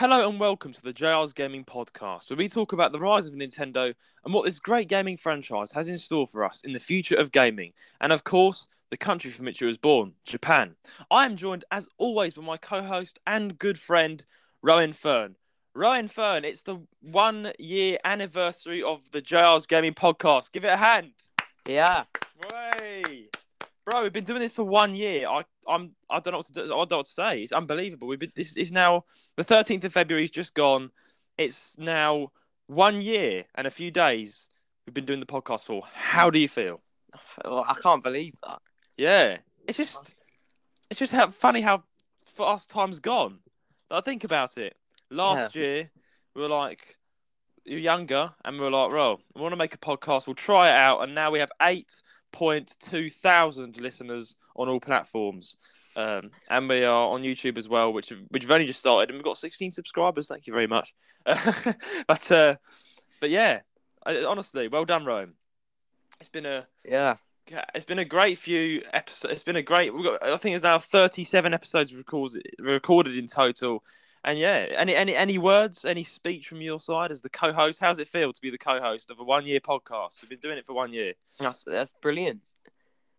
Hello and welcome to the JR's Gaming Podcast, where we talk about the rise of Nintendo and what this great gaming franchise has in store for us in the future of gaming, and of course, the country from which it was born, Japan. I am joined, as always, by my co host and good friend, Roan Fern. Roan Fern, it's the one year anniversary of the JR's Gaming Podcast. Give it a hand. Yeah. Way. Bro, we've been doing this for one year. I, I'm, I don't know what to do. I don't know what to say. It's unbelievable. We've been. This is now the 13th of February. Is just gone. It's now one year and a few days. We've been doing the podcast for. How do you feel? I can't believe that. Yeah, it's just, it's just how funny how fast time's gone. But I think about it. Last year, we were like, you're younger, and we were like, well, we want to make a podcast. We'll try it out, and now we have eight point two thousand listeners on all platforms. Um, and we are on YouTube as well, which which we've only just started, and we've got 16 subscribers. Thank you very much. but uh, but yeah, I, honestly, well done, Rome. It's been a Yeah. it's been a great few episodes. It's been a great. We've got. I think it's now 37 episodes recorded recorded in total. And yeah, any any any words, any speech from your side as the co-host? How's it feel to be the co-host of a one-year podcast? We've been doing it for one year. That's that's brilliant.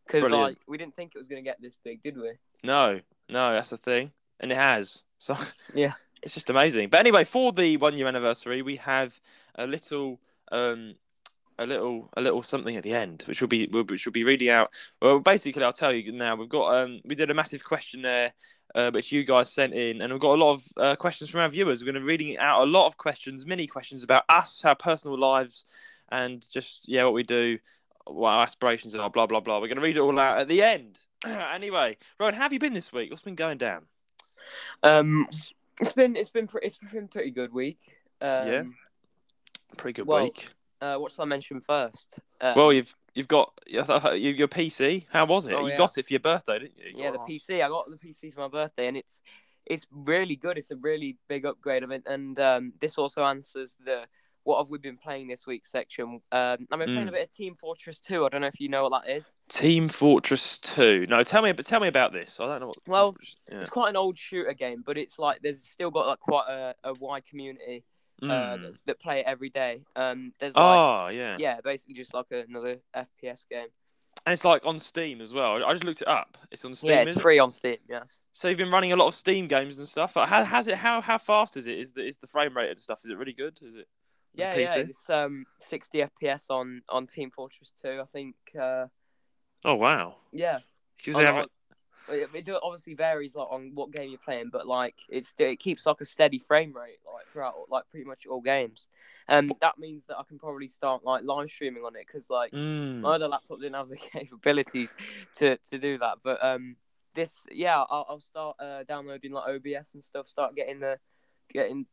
Because like we didn't think it was gonna get this big, did we? No, no, that's the thing, and it has. So Yeah. it's just amazing. But anyway, for the one-year anniversary, we have a little, um, a little, a little something at the end, which will be, which will be reading out. Well, basically, I'll tell you now. We've got, um, we did a massive questionnaire, uh, which you guys sent in, and we've got a lot of uh, questions from our viewers. We're going to be reading out a lot of questions, many questions about us, our personal lives, and just yeah, what we do, what our aspirations are, blah blah blah. We're going to read it all out at the end. anyway, Roan, how have you been this week? What's been going down? Um, it's been it's been pre- it's been pretty good week. Um, Yeah. Pretty good Well, week. Uh, what should I mention first? Uh, Well, you've you've got your, your PC. How was it? Oh, you yeah. got it for your birthday, didn't you? Yeah, the. PC. I got the PC for my birthday, and it's it's really good. It's a really big upgrade of it, and um, this also answers the what have we been playing this week section. Um, I've been playing Mm. a bit of Team Fortress 2. I don't know if you know what that is. Team Fortress Two. No, tell me, but tell me about this. I don't know what. Well, yeah. It's quite an old shooter game, but it's like there's still got like quite a, a wide community Mm. that's, that play it every day. Um, there's like Oh yeah. yeah, basically just like another FPS game. and it's like on Steam as well. I just looked it up. It's on Steam. yeah, it's it? free on Steam. Yeah. So you've been running a lot of Steam games and stuff. How has it? How how fast is it? Is the is the frame rate and stuff? Is it really good? Is it? Is Yeah, it yeah, it's um 60 FPS on on Team Fortress 2. I think. Uh, Oh wow. yeah. 'Cause On- they have on- it- obviously varies like on what game you're playing, but like it's it keeps like a steady frame rate like throughout like pretty much all games. and that means that I can probably start like live streaming on it because like Mm. my other laptop didn't have the capabilities to to do that. But um, this yeah, I'll, I'll start uh, downloading like OBS and stuff. Start getting the getting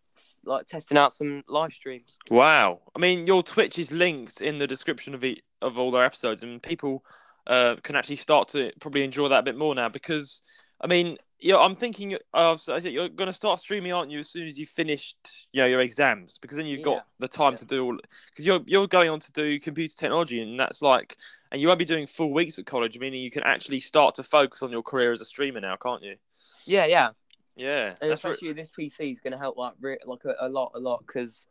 like testing out some live streams. Wow. I mean, your Twitch is linked in the description of each, of all their episodes, and people uh, can actually start to probably enjoy that a bit more now because, I mean, you know, I'm thinking so you're going to start streaming, aren't you, as soon as you finished, you know, your exams, because then you've Yeah. got the time Yeah. to do all. Because you're you're going on to do computer technology, and that's like, and you won't be doing full weeks at college, meaning you can actually start to focus on your career as a streamer now, can't you? Yeah, yeah. Yeah, And that's re- especially this PC is going to help like re- like a, a lot, a lot because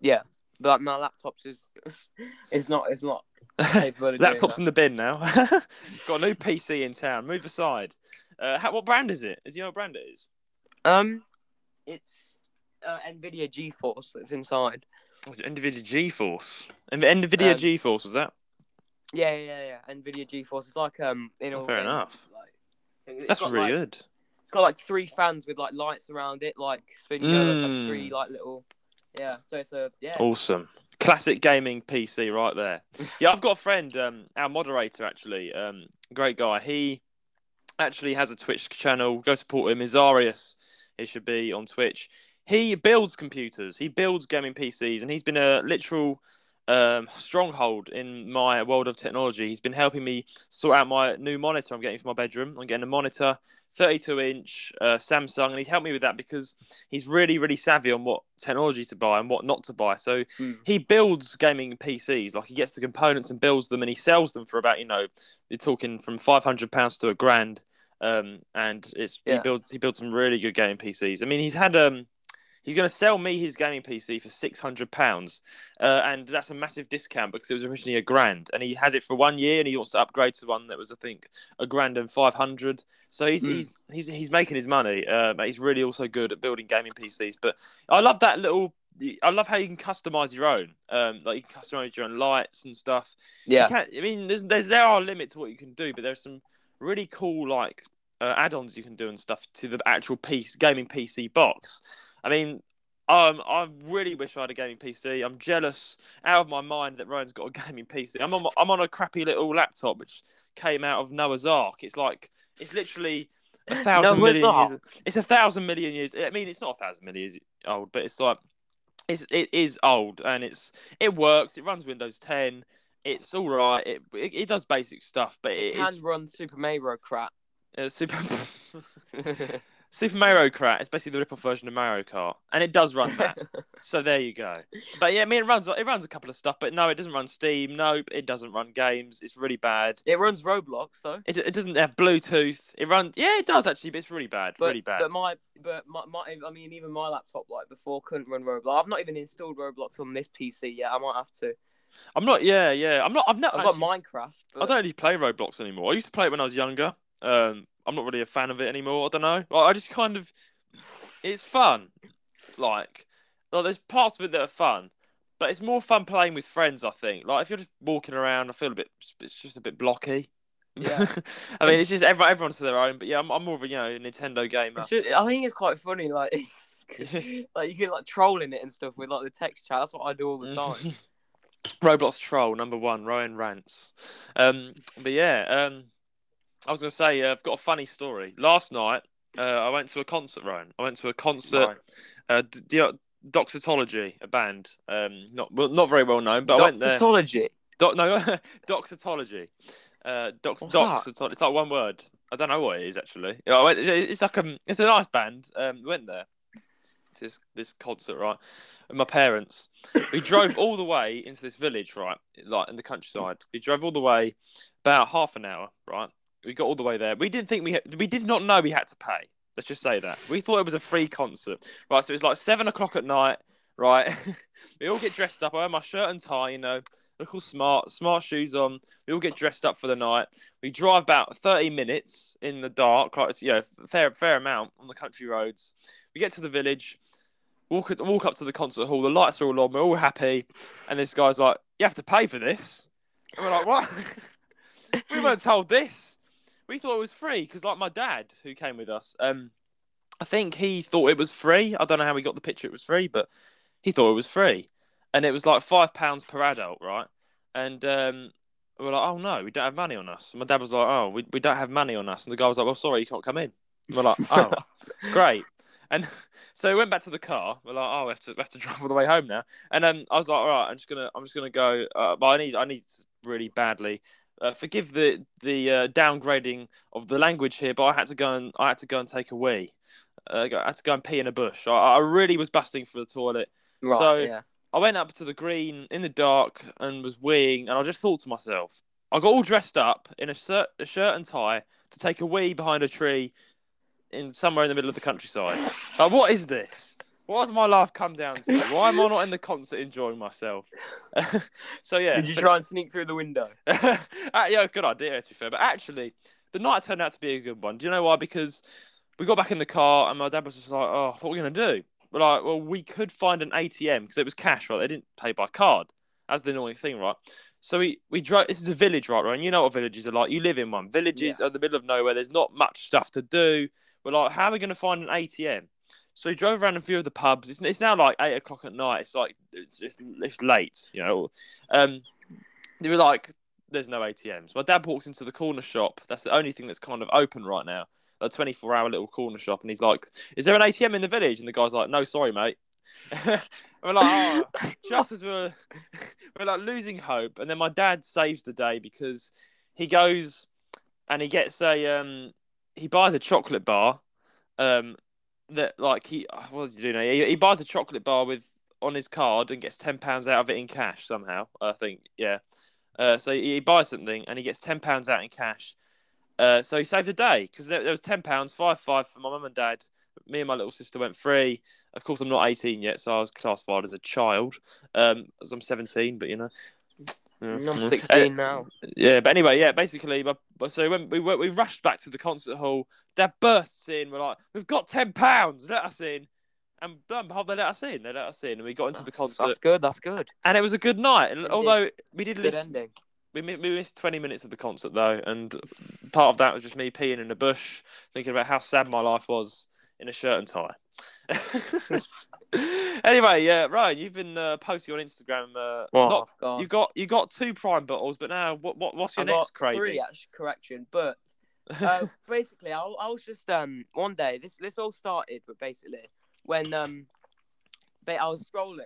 yeah, but my laptop's is it's not it's not capable of doing Laptop's in the bin now. Got a new PC in town. Move aside. Uh, how, what brand is it? Is you know what brand it is? um, it's uh, Nvidia GeForce that's inside. Oh, Nvidia GeForce. Nvidia Um, GeForce was that? Yeah, yeah, yeah. Nvidia GeForce It's like um in Oh, fair enough. Like, it's really like, good. It's got like three fans with like lights around it, like spinning. There's, like three Mm. like little. Yeah, so it's a yeah. Awesome. Classic gaming PC right there. Yeah, I've got a friend, um, our moderator actually, um, great guy. He actually has a Twitch channel. Go support him. Izarius, he should be on Twitch. He builds computers. He builds gaming PCs, and he's been a literal um, stronghold in my world of technology. He's been helping me sort out my new monitor I'm getting for my bedroom. I'm getting a monitor, 32 inch uh, Samsung, and he's helped me with that because he's really, really savvy on what technology to buy and what not to buy. So Hmm. he builds gaming PCs. Like he gets the components and builds them, and he sells them for about you know you're talking from 500 pounds to a grand. Um, and it's he Yeah. builds he builds some really good gaming PCs. I mean, he's had um He's going to sell me his gaming PC for six hundred pounds, uh, and that's a massive discount because it was originally a grand, and he has it for one year, and he wants to upgrade to one that was, I think, a grand and five hundred. So he's Mm. he's he's he's making his money. Uh, but he's really also good at building gaming PCs. But I love that little. I love how you can customize your own. Um, like you can customize your own lights and stuff. Yeah. I mean, there's, there's there are limits to what you can do, but there's some really cool like uh, add-ons you can do and stuff to the actual piece gaming PC box. I mean, um, I really wish I had a gaming PC. I'm jealous out of my mind that Ryan's got a gaming PC. I'm on I'm on a crappy little laptop which came out of Noah's Ark. It's like it's literally a thousand million years. It's a thousand million years. I mean, it's not a thousand million years old, but it's like it's it is old and it's it works. It runs Windows 10. It's all right. It it, it does basic stuff, but it Can is run Super Mario crap. uh, super. Super Mario Kart is basically the rip-off version of Mario Kart, and it does run that. so there you go. But yeah, I mean, it runs it runs a couple of stuff, but no, it doesn't run Steam. Nope, it doesn't run games. It's really bad. it runs Roblox though. It, it doesn't have Bluetooth. It runs. Yeah, it does actually, but it's really bad. But, really bad. But my, but my, my, I mean, even my laptop like before couldn't run Roblox. I've not even installed Roblox on this PC yet. I might have to. I'm not. Yeah, yeah. I'm not. I've not. I've actually- got Minecraft. I don't really play Roblox anymore. I used to play it when I was younger. Um, I'm not really a fan of it anymore. I don't know. Like, I just kind of, it's fun. Like, like, there's parts of it that are fun, but it's more fun playing with friends. I think. Like, if you're just walking around, I feel a bit. It's just a bit blocky. Yeah. I mean, it's just everyone, everyone's to their own. But yeah, I'm, I'm more of a you know Nintendo gamer. Just- I think it's quite funny. Like, like you can like trolling it and stuff with like the text chat. That's what I do all the time. Roblox troll number one, Roan Rants. Um, but yeah, um, I was gonna say uh, I've got a funny story. Last night, uh, I went to a concert. Ryan, I went to a concert. Right. Uh, D- D- Doxatology, a band, um, not well, not very well known, but I went there. Doxatology. Doc, no, Doxatology. Uh, Dox, that? It's like one word. I don't know what it is actually. Yeah, I went, it's like um, it's a nice band. Um, went there. This this concert, right? With my parents. We drove all the way into this village, right? Like in the countryside. We drove all the way, about half an hour, right? We got all the way there. We didn't think we we did not know we had to pay. Let's just say that. We thought it was a free concert, right? So it was like seven o'clock at night, right? we all get dressed up. I wear my shirt and tie, you know, look all smart, smart shoes on. We all get dressed up for the night. We drive about thirty minutes in the dark, like you know, fair fair amount on the country roads. We get to the village, walk walk up to the concert hall. The lights are all on. We're all happy, and this guy's like, "You have to pay for this." And we're like, "What?" we weren't told this. We thought it was free because, like, my dad who came with us, um, I think he thought it was free. I don't know how he got the picture it was free, but he thought it was free, and it was like five pounds per adult, right? And um, we're like, "Oh no, we don't have money on us." And my dad was like, "Oh, we we don't have money on us," and the guy was like, "Well, sorry, you can't come in." And we're like, "Oh, great." And so we went back to the car. We're like, "Oh, we have to we have to drive all the way home now." And um, I was like, "All right, I'm just gonna I'm just gonna go." Uh, but I need I need really badly. Uh, forgive the the uh, downgrading of the language here, but I had to go and I had to go and take a wee. Uh, I had to go and pee in a bush. I, I really was busting for the toilet. Right. So- yeah. I went up to the green in the dark and was weeing, and I just thought to myself, I got all dressed up in a shirt, a shirt and tie to take a wee behind a tree in somewhere in the middle of the countryside. Like, what is this? What has my life come down to? Why am I not in the concert enjoying myself? so yeah, Did you try and sneak through the window? uh, yeah, good idea to be fair. But actually, the night turned out to be a good one. Do you know why? Because we got back in the car and my dad was just like, "Oh, what are we gonna do?" We're like, "Well, we could find an ATM because it was cash, right? They didn't pay by card. That's the annoying thing, right?" So we we drove. This is a village, right? Right? And you know what villages are like. You live in one. Villages are in the middle of nowhere. There's not much stuff to do. We're like, "How are we gonna find an ATM?" So he drove around a few of the pubs. It's, it's now like eight o'clock at night. It's like it's it's, it's late, you know. Um, they were like, "There's no ATMs." My dad walks into the corner shop. That's the only thing that's kind of open right now. A 24 hour little corner shop, and he's like, "Is there an ATM in the village?" And the guy's like, "No, sorry, mate." We're like, oh, just as we're we're like losing hope, and then my dad saves the day because he goes and he gets a um he buys a chocolate bar, um that like he what does he do now? He, he buys a chocolate bar with on his card and gets ten pounds out of it in cash somehow. I think yeah. Uh, so he, he buys something and he gets ten pounds out in cash. Uh, so he saved a day because there, there was ten pounds, five five for my mum and dad. Me and my little sister went free. Of course, I'm not 18 yet, so I was classified as a child. Um, as I'm 17, but you know. Yeah. I'm Uh, 16 now. yeah, but anyway, yeah, basically, but, so when we we rushed back to the concert hall, Dad bursts in. We're like, "We've got ten pounds, let us in." And lo and behold, they let us in. They let us in, and we got into the concert, That's good. That's good. and it was a good night. And although we did ending. we, we missed 20 minutes of the concert though, and part of that was just me peeing in a bush, thinking about how sad my life was in a shirt and tie. anyway, yeah, Ryan, you've been uh, posting on Instagram. Uh, Oh, not, God. you got you got two prime bottles, but now what, what what's your I next craving? three actually. Correction, but uh, basically, I, I was just um one day. This this all started, but basically when um, I was scrolling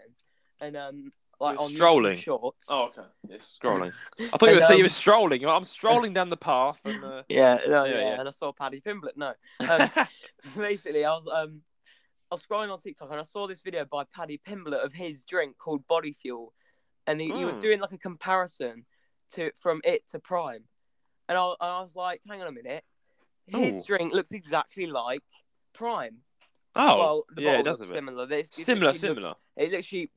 and um like were on YouTube strolling? shorts. oh, okay. Yes, scrolling. I thought you were And, saying you um, were strolling. You're like, I'm strolling down the path, and uh... Yeah, no, Yeah, yeah, yeah. and I saw Paddy Pimblett. No, um, basically, I was um, I was scrolling on TikTok and I saw this video by Paddy Pimblett of his drink called Body Fuel, and he, he was Mm. doing like a comparison to from it to Prime, and I, and I was like, hang on a minute, his Ooh. drink looks exactly like Prime. oh, well, the yeah, it bottle does looks similar. This- it Similar, literally looks- similar. it literally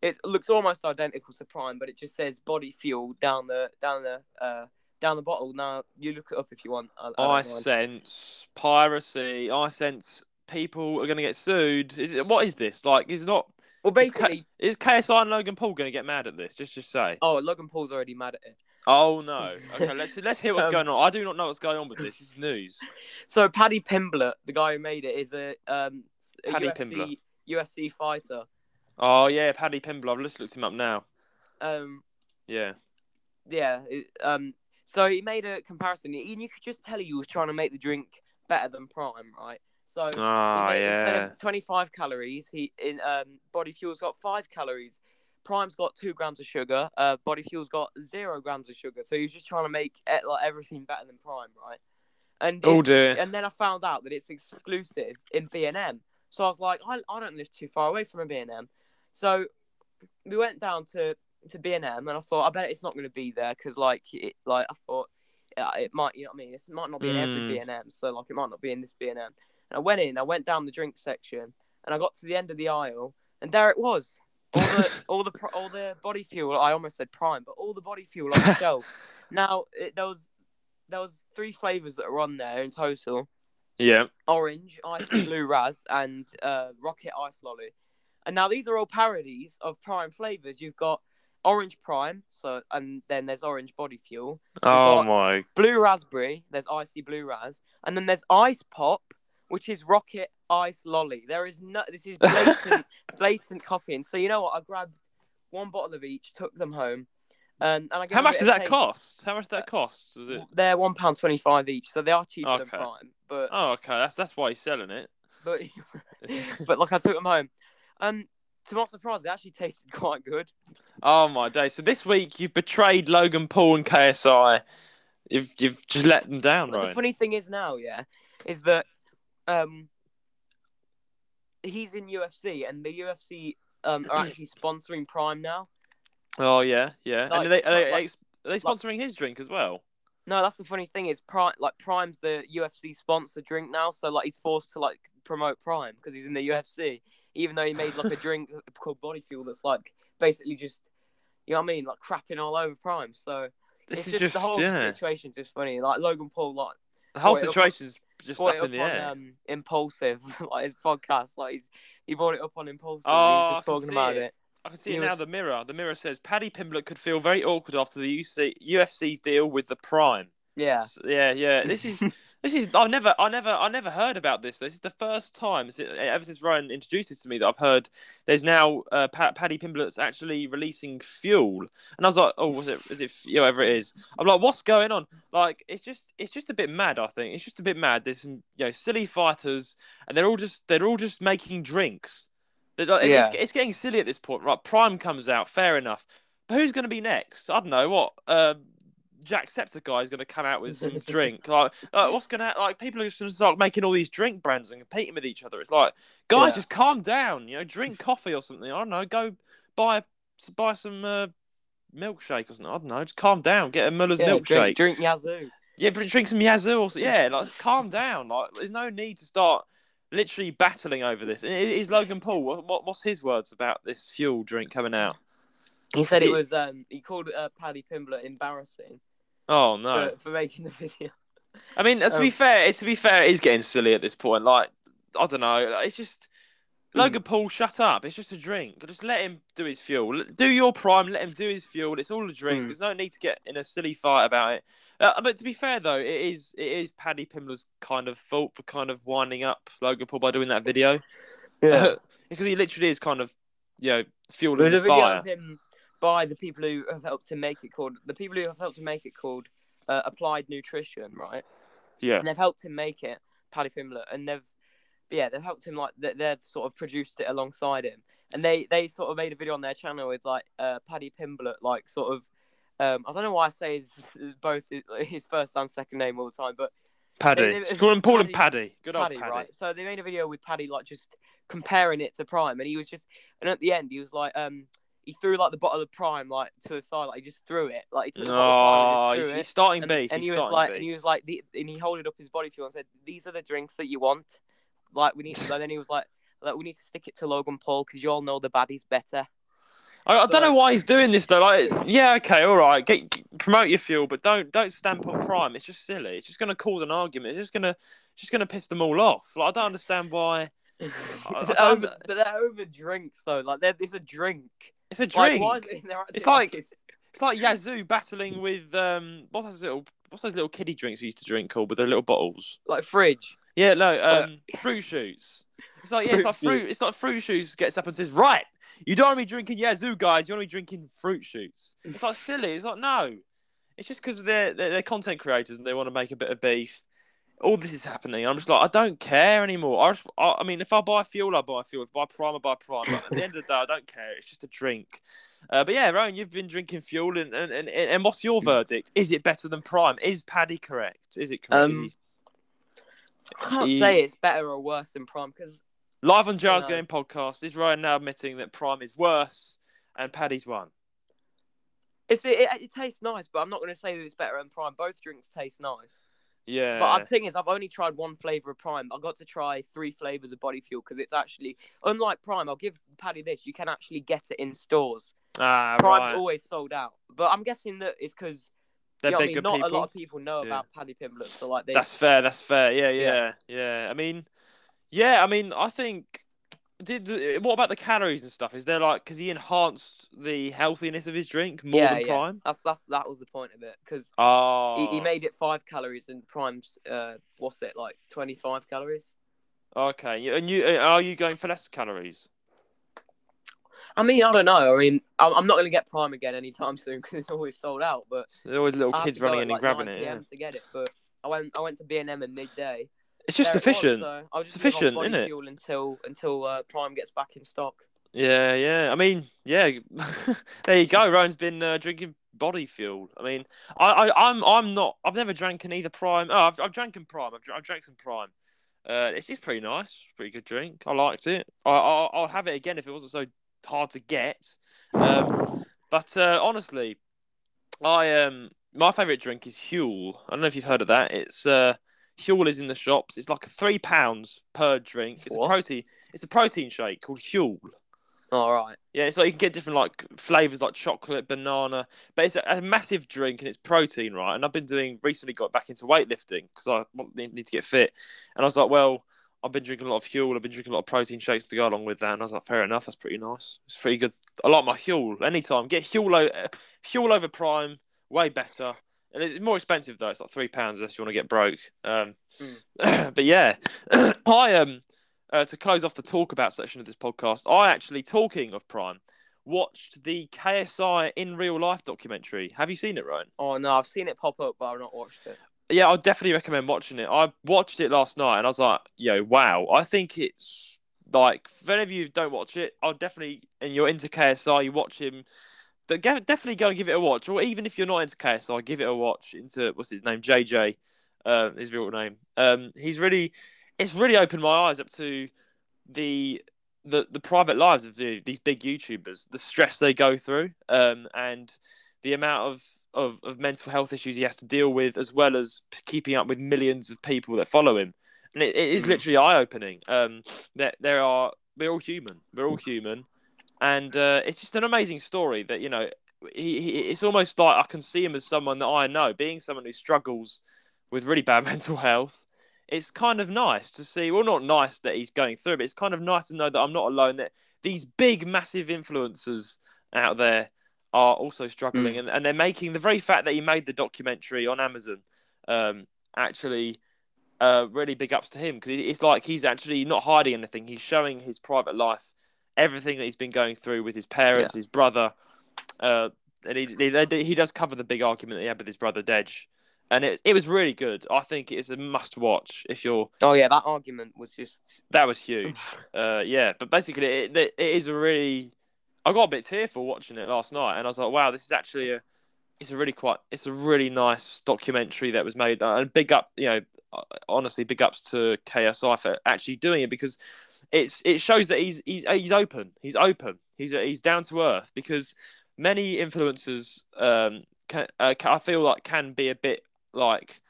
it looks almost identical to Prime, but it just says Body Fuel down the down the uh down the bottle. Now you look it up if you want. I, I I sense piracy. I sense people are going to get sued. Is it, what is this? Like, is not Well, It's ca- basically, is KSI and Logan Paul going to get mad at this? Just just say. oh, Logan Paul's already mad at it. Oh no. Okay, let's let's hear what's Um, going on. I do not know what's going on with this. This is news. So Paddy Pimblett, the guy who made it, is a um a Paddy UFC, Pimblett. UFC fighter. Oh yeah, Paddy Pimble. I've just looked him up now. Um, Yeah. yeah. it- um, so he made a comparison, and you could just tell he was trying to make the drink better than Prime, right? So Oh He made- Instead yeah. of 25 calories, he in um, Body Fuel's got five calories. Prime's got two grams of sugar. Uh, Body Fuel's got zero grams of sugar. So he was just trying to make eh, like everything better than Prime, right? And Oh dear. and then I found out that it's exclusive in B and M. So I was like, I, I don't live too far away from a B and M. So we went down to to B and M, and I thought, I bet it's not going to be there because like it, like I thought yeah, it might, you know what I mean? It might not be in every Mm. B and M, so like it might not be in this B and M. And I went in, I went down the drink section, and I got to the end of the aisle, and there it was. All the all the all the body fuel. I almost said prime, but all the body fuel on the shelf. Now it, there was there was three flavors that are on there in total: Yeah. orange, icy blue raz, and uh, rocket ice lolly. And now these are all parodies of prime flavors. You've got orange prime, so and then there's orange body fuel Oh my. blue raspberry. There's icy blue raz, and then there's ice pop, which is rocket ice lolly. There is no. This is blatant, blatant copying. So you know what? I grabbed one bottle of each, took them home, and, and I How much does that taste. cost? How much does that cost? Was it? They're one pound twenty five each, so they are cheaper than Okay. prime. But Oh, okay. That's that's why he's selling it. but but like I took them home. Um, to my surprise, they actually tasted quite good. Oh my day! So this week you've betrayed Logan Paul and KSI. You've you've just let them down, But the funny thing is now, yeah, is that um, he's in UFC, and the UFC um are actually sponsoring Prime now. Oh yeah, yeah. Like- and are they, are they, like- are they sponsoring his drink as well? No, that's the funny thing is Prime, like Prime's the UFC sponsor drink now, so like he's forced to like promote Prime because he's in the UFC, even though he made like a drink called Body Fuel that's like basically just, you know what I mean, like crapping all over Prime. So This it's is just, just, the whole yeah. situation's just funny. Like Logan Paul, like The whole situation's just up up in the on air. um, Impaulsive, like his podcast. Like he's he brought it up on Impaulsive. Oh, he I was just talking see about it. it. I can see it now. The mirror. The mirror says Paddy Pimblett could feel very awkward after the UC, UFC's deal with the Prime. Yeah. S- yeah, yeah. This is this is. I never, I never, I never heard about this. This is the first time ever since Ryan introduced this to me that I've heard. There's now uh, pa- Paddy Pimblett's actually releasing fuel, and I was like, oh, was it? Is it? you know, Whatever it is. I'm like, what's going on? Like, it's just, it's just a bit mad. I think it's just a bit mad. There's some, you know, silly fighters, and they're all just, they're all just making drinks. Like- it's, Yeah. it's getting silly at this point. Right, Prime comes out, fair enough. But who's going to be next? I don't know. What? Uh, Jacksepticeye is going to come out with some drink. Like, like what's going to like? People are just going to start making all these drink brands and competing with each other. It's like, guys, Yeah. just calm down. You know, drink coffee or something. I don't know. Go buy buy some uh, milkshake or something. I don't know. Just calm down. Get a Muller's Yeah, milkshake. Drink, drink Yazoo. Yeah, but drink some Yazoo or yeah. Like, just calm down. Like, there's no need to start literally battling over this. Is Logan Paul? What, what what's his words about this fuel drink coming out? He said it it- was. Um, he called uh, Paddy Pimblett embarrassing Oh no! for, for making the video. I mean, to be Um, fair, to be fair, it is getting silly at this point. Like, I don't know. It's just Hmm. Logan Paul. Shut up! It's just a drink. Just let him do his fuel. Do your prime. Let him do his fuel. It's all a drink. Mm. There's no need to get in a silly fight about it. Uh, but to be fair, though, it is it is Paddy Pimblett's kind of fault for kind of winding up Logan Paul by doing that video Yeah, because he literally is kind of you know fueling There's the fire. him by the people who have helped him make it called the people who have helped him make it called uh, Applied Nutrition, right? Yeah. And they've helped him make it, Paddy Pimblett, and they've yeah they've helped him like they- they've sort of produced it alongside him, and they they sort of made a video on their channel with like uh, Paddy Pimblett like sort of. Um, I don't know why I say his, both his, his first and second name all the time, but Paddy. It- call him, call him Paddy- Paddy. Good old Paddy, Paddy. right? So they made a video with Paddy, like just comparing it to Prime, and he was just, and at the end, he was like, um, he threw like the bottle of Prime like to the side, like he just threw it, like he took the Oh, he's, threw he's it. starting And, beef. and he's he was like, beef. and he was like, the, and he held it up his body fuel and said, "These are the drinks that you want." Like we need, to, and then he was like, like we need to stick it to Logan Paul because you all know the baddies better. I, I don't know why he's doing this though. Like, yeah, okay, all right, get, get- promote your fuel, but don't don't stamp on Prime. It's just silly. It's just going to cause an argument. It's just going to just going to piss them all off. Like, I don't understand why. I They're over, but they're over drinks though. Like they're, it's a drink. It's a drink. it It's like- it's- It's like Yazoo battling with um, what's those little what's those little kiddie drinks we used to drink called with the little bottles. like fridge. Yeah, no, um, fruit shoots. It's like yeah, it's like fruit. It's like fruit shoots gets up and says, right, you don't want to be drinking Yazoo, guys. You want to be drinking fruit shoots. It's like silly. It's like no, it's just because they're, they're they're content creators and they want to make a bit of beef. All this is happening. I'm just like, I don't care anymore. I, just, I, I mean, if I buy fuel, I buy fuel. If I buy prime, I buy prime. But at the end of the day, I don't care. It's just a drink. Uh, but yeah, Roan, you've been drinking fuel, and, and, and, and what's your verdict? Is it better than prime? Is Paddy correct? Is it correct? Is Um, he- I can't He- say it's better or worse than Prime because Live on Giles No. Game podcast is Ryan now admitting that Prime is worse and Paddy's won. it's it, it, it tastes nice, but I'm not going to say that it's better than Prime. Both drinks taste nice. Yeah. But the thing is, I've only tried one flavor of Prime. I got to try three flavors of Body Fuel because it's actually unlike Prime. I'll give Paddy this: you can actually get it in stores. ah, Prime's right. always sold out, but I'm guessing that it's because They're you know what I bigger mean? not people. a lot of people know Yeah. about Paddy Pimblett, so like they. That's fair. That's fair. Yeah, Yeah. yeah, yeah. I mean, yeah. I mean, I think. Did what about the calories and stuff? Is there like because he enhanced the healthiness of his drink more yeah, than yeah. Prime? That's that's that was the point of it because Oh, he, he made it five calories and Prime's uh what's it like twenty five calories. Okay, and you uh, are you going for less calories? I mean, I don't know. I mean, I'm not going to get Prime again anytime soon because it's always sold out. But There's always little kids running in like, and grabbing 9 it. Yeah. To get it. But I went I went to B and M at midday. It's just There it was, sufficient. so just Sufficient, live off body innit? fuel until until uh, Prime gets back in stock. Yeah, yeah. I mean, yeah. there you go. Roan's been uh, drinking body fuel. I mean, I, I, I'm, I'm not. I've never drank in either Prime. Oh, I've, I've drank in Prime. I've, I've drank some Prime. Uh, it's, it's pretty nice. Pretty good drink. I liked it. I, I, I'll have it again if it wasn't so hard to get. Um, but uh, honestly, I um, my favorite drink is Huel. I don't know if you've heard of that. It's uh, Huel is in the shops. It's like three pounds per drink. It's What? a protein. It's a protein shake called Huel. All right. Yeah, it's like you can get different like flavors like chocolate, banana, but it's a, a massive drink and it's protein, right? And I've been doing recently got back into weightlifting because I need need to get fit, and I was like, well, I've been drinking a lot of Huel, I've been drinking a lot of protein shakes to go along with that, and I was like, fair enough, that's pretty nice. It's pretty good. I like my Huel anytime. Get Huel over Huel over Prime, way better. And it's more expensive though. It's like three pounds unless you want to get broke. Um, but yeah, I um uh, to close off the talk about section of this podcast, I actually, talking of Prime, watched the KSI in real life documentary. Have you seen it, Ryan? Oh no, I've seen it pop up, but I've not watched it. Yeah, I'd definitely recommend watching it. I watched it last night and I was like, yo, wow. I think it's like, for any of you who don't watch it, I'll definitely, and you're into KSI, you watch him, definitely go and give it a watch. Or even if you're not into KSI, give it a watch into, what's his name? JJ, uh, his real name. Um, he's really, it's really opened my eyes up to the the the private lives of the, these big YouTubers, the stress they go through, um, and the amount of, of of mental health issues he has to deal with, as well as keeping up with millions of people that follow him. And it, it is Mm. literally eye opening. Um, that there are we're all human, we're all human, and uh, it's just an amazing story that you know. He, he, it's almost like I can see him as someone that I know, being someone who struggles with really bad mental health. It's kind of nice to see. Well, not nice that he's going through, but it's kind of nice to know that I'm not alone. That these big, massive influencers out there are also struggling, and, and they're making the very fact that he made the documentary on Amazon um, actually uh, really big ups to him because it's like he's actually not hiding anything. He's showing his private life, everything that he's been going through with his parents, his brother, uh, and he, he he does cover the big argument that he had with his brother Dej, and it it was really good. I think it's a must watch if you're. Oh yeah, that argument was just. That was huge. uh, yeah, but basically it, it it is a really. I got a bit tearful watching it last night, and I was like, wow, this is actually a. It's a really quite. It's a really nice documentary that was made, and big up, you know, honestly, big ups to KSI for actually doing it because it's it shows that he's he's he's open. He's open. He's he's down to earth because many influencers um can, uh, I feel like can be a bit like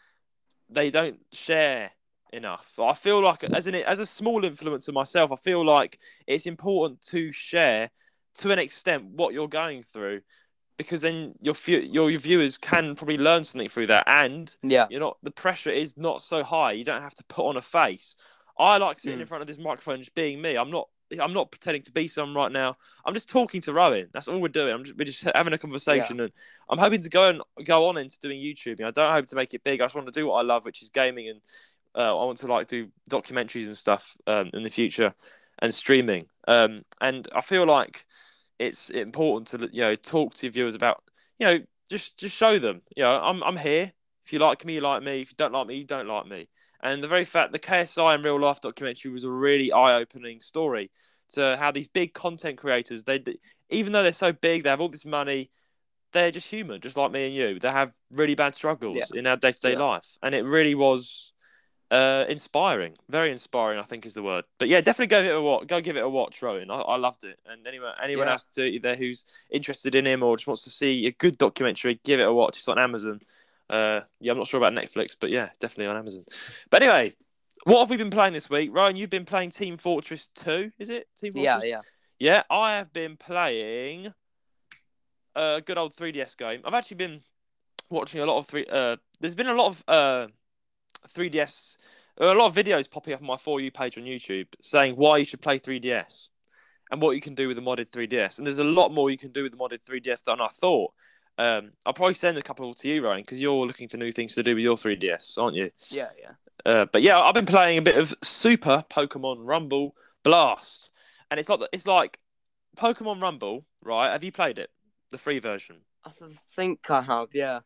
they don't share enough. I feel like as an as a small influencer myself, I feel like it's important to share to an extent what you're going through because then your your your viewers can probably learn something through that and Yeah. you're not the pressure is not so high. You don't have to put on a face. I like sitting Mm. in front of this microphone just being me. I'm not I'm not pretending to be someone right now. I'm just talking to Roan. That's all we're doing. I'm just, we're just having a conversation, and I'm hoping to go and go on into doing YouTube. I don't hope to make it big. I just want to do what I love, which is gaming, and uh, I want to like do documentaries and stuff um, in the future and streaming. Um, and I feel like it's important to you know talk to your viewers about you know just just show them you know I'm I'm here. If you like me, you like me. If you don't like me, you don't like me. And the very fact the KSI in real life documentary was a really eye opening story to how these big content creators they even though they're so big, they have all this money. They're just human, just like me and you. They have really bad struggles Yeah. in our day to day life, and it really was uh, inspiring. Very inspiring, I think is the word. But yeah, definitely go give it a watch. Go give it a watch, Roan. I, I loved it. And anyone anyone Yeah. else to, there who's interested in him or just wants to see a good documentary, give it a watch. It's on Amazon. Uh, yeah, I'm not sure about Netflix, but yeah, definitely on Amazon. But anyway, what have we been playing this week, Ryan? You've been playing Team Fortress Two, is it? Team Fortress. Yeah, yeah. Yeah, I have been playing a good old 3DS game. I've actually been watching a lot of three. Uh, there's been a lot of uh, 3DS, a lot of videos popping up on my for you page on YouTube saying why you should play 3DS and what you can do with the modded 3DS. And there's a lot more you can do with the modded 3DS than I thought. Um, I'll probably send a couple to you, Ryan, because you're looking for new things to do with your 3DS, aren't you? Yeah, yeah. Uh, but yeah, I've been playing a bit of Super Pokemon Rumble Blast, and it's like it's like Pokemon Rumble, right? Have you played it, the free version? I think I have. Yeah.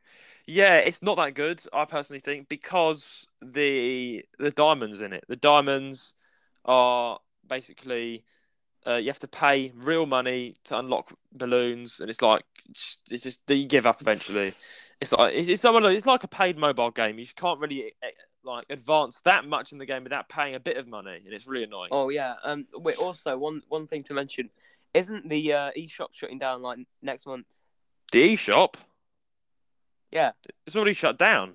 Yeah, it's not that good, I personally think, because the the diamonds in it. The diamonds are basically uh, you have to pay real money to unlock balloons, and it's like it's just you give up eventually. It's like it's, it's someone it's like a paid mobile game. You can't really eh, like advance that much in the game without paying a bit of money, and it's really annoying. Oh yeah. Um. Wait. Also, one one thing to mention, isn't the uh, eShop shutting down like next month? The eShop, Yeah. it's already shut down.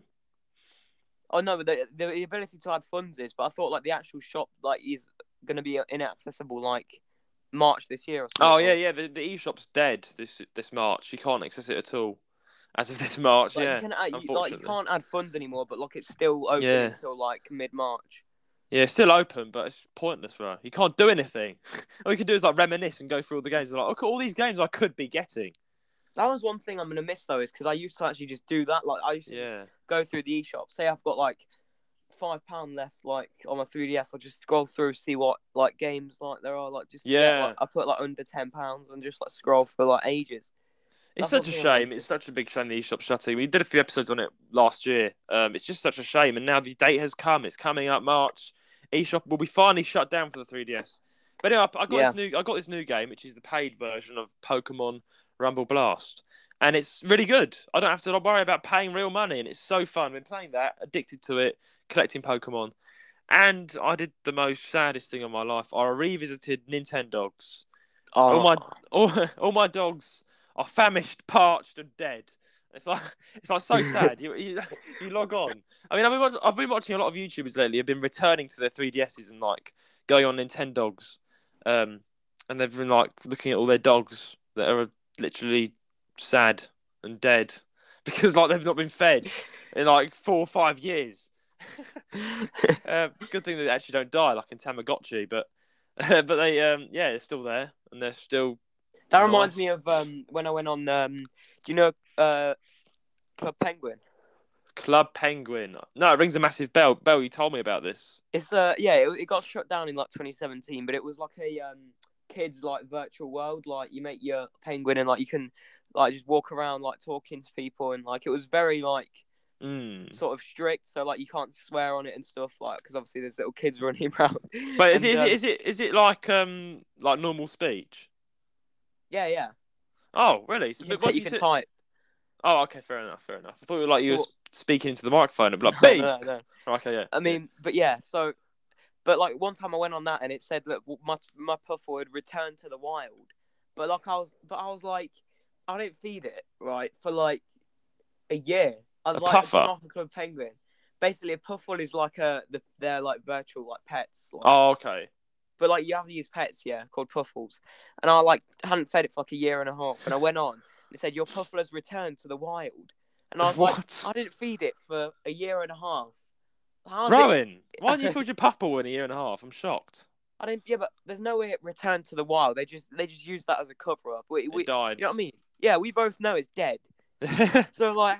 Oh no, but the, the ability to add funds is, but I thought like the actual shop like is gonna be inaccessible like March this year or something. Oh yeah, yeah. The, the eShop's dead this this March. You can't access it at all as of this March. Like, yeah, you can add, you, like you can't add funds anymore, but like it's still open Yeah. until like mid March. Yeah, it's still open, but it's pointless, bro. You can't do anything. all you can do is like reminisce and go through all the games. And like, oh, look at all these games I could be getting. That was one thing I'm gonna miss though, is because I used to actually just do that. Like I used to just Yeah, go through the eShop. Say I've got like five pound left, like on my 3DS. I'll just scroll through, see what like games like there are. Like just Yeah. like, I put like under ten pounds and just like scroll for like ages. it's That's such a one thing I shame. It's such a big shame the eShop's shutting. We did a few episodes on it last year. Um, it's just such a shame, and now the date has come. It's coming up March. eShop will be finally shut down for the 3DS. But anyway, I I got Yeah. this new. I got this new game, which is the paid version of Pokemon Rumble Blast, and it's really good. I don't have to worry about paying real money, and it's so fun. I've been playing that, addicted to it, collecting Pokemon, and I did the most saddest thing of my life. I revisited Nintendogs. Oh All my all, all my dogs are famished, parched, and dead. It's like it's like so sad. You, you you log on. I mean, I've been, watching, I've been watching a lot of YouTubers lately. Have been returning to their 3DSs and like going on Nintendogs, um, and they've been like looking at all their dogs that are literally sad and dead because like they've not been fed in like four or five years. Uh, good thing they actually don't die like in Tamagotchi, but but they um yeah they're still there and they're still That reminds me of um, when I went on. Um, do you know uh, Club Penguin? Club Penguin. No, it rings a massive bell. Bell, you told me about this. It's uh yeah, it, it got shut down in like 2017, but it was like a um kids like virtual world. Like you make your penguin and like you can like just walk around like talking to people and like it was very like Mm. sort of strict. So like you can't swear on it and stuff like because obviously there's little kids running around. But is And, it, is um, it is it is it like um like normal speech? Yeah, yeah. Oh, really? So, You can, what you can type. Oh, okay, fair enough, fair enough. I thought you were like you So were speaking into the microphone and like, No, no, no. Okay, yeah. I mean, but yeah, so, but like one time I went on that and it said that my my puffle had returned to the wild, but like I was, but I was like, I didn't feed it right for like a year. I was A like puffer? an African club penguin. Basically, a puffle is like a the, they're like virtual like pets. Like, Oh, okay. but like you have these pets, yeah, called puffles. And I like hadn't fed it for like a year and a half, and I went on and it said your puffle has returned to the wild, and I was like, I didn't feed it for a year and a half. How's it Roan, why didn't you feed your pupple in a year and a half? I'm shocked. I didn't. Yeah, but there's no way it returned to the wild. They just they just use that as a cover up. We, we, It died. you know what I mean? Yeah, we both know it's dead. So like,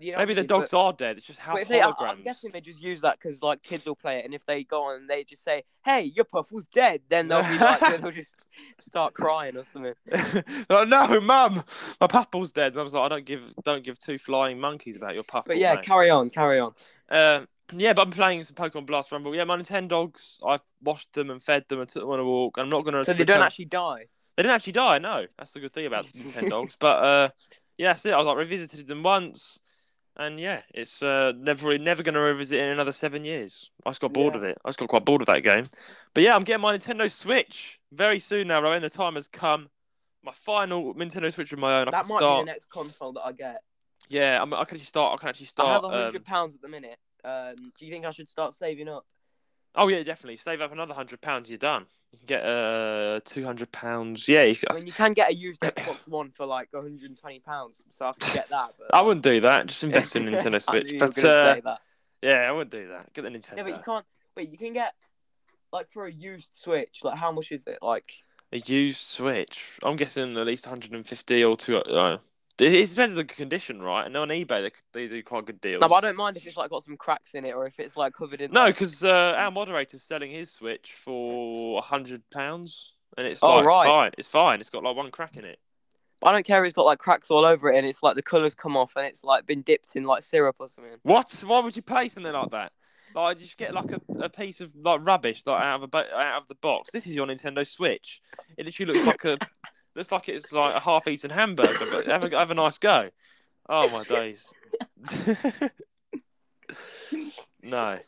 you know. Maybe the mean? dogs But, are dead. It's just how if they, I- holograms. I'm guessing they just use that because like kids will play it, and if they go on and they just say, "Hey, your puffle's dead," then they'll be like, they'll just start crying or something. no, mum, my puffle's dead. Mum's like, I don't give, don't give two flying monkeys about your puffle. But yeah, mate. carry on, carry on. Um, yeah, but I'm playing some Pokemon Blast Rumble. Yeah, my Nintendo dogs, I've washed them and fed them and took them on a walk. I'm not gonna. So they don't actually die. They didn't actually die. No, that's the good thing about Nintendo dogs. but uh, yeah, that's it. I like revisited them once, and yeah, it's uh, never probably never gonna revisit it in another seven years. I just got bored Yeah. of it. I just got quite bored of that game. But yeah, I'm getting my Nintendo Switch very soon now, Roan. The time has come. My final Nintendo Switch of my own. I That can might start. be the next console that I get. Yeah, I'm, I can actually start. I can actually start. I have a um, hundred pounds at the minute. Um, do you think I should start saving up? Oh yeah, definitely. Save up another hundred pounds, you're done. You can get uh two hundred pounds. Yeah, you I mean, you can get a used Xbox One for like 120 pounds, so I can get that. But I wouldn't do that. Just invest in Nintendo I Switch. knew you were But uh, say that. yeah, I wouldn't do that. Get the Nintendo. Yeah, but you can't. Wait, you can get like for a used Switch. Like, how much is it? Like, A used Switch. I'm guessing at least 150 or two. Uh, it, depends on the condition, right? And on eBay, they, they do quite good deals. no, but I don't mind if it's like got some cracks in it or if it's like covered in. No, because uh, our moderator's selling his Switch for hundred pounds, and it's Oh, like right. fine. It's fine. It's got like one crack in it. But I don't care if it's got like cracks all over it and it's like the colours come off and it's like been dipped in like syrup or something. What? Why would you pay something like that? Like, just get like a, a piece of like rubbish like out of a bo- out of the box. This is your Nintendo Switch. It literally looks like a looks like it's like a half-eaten hamburger. But have a have a nice go. Oh my days. no,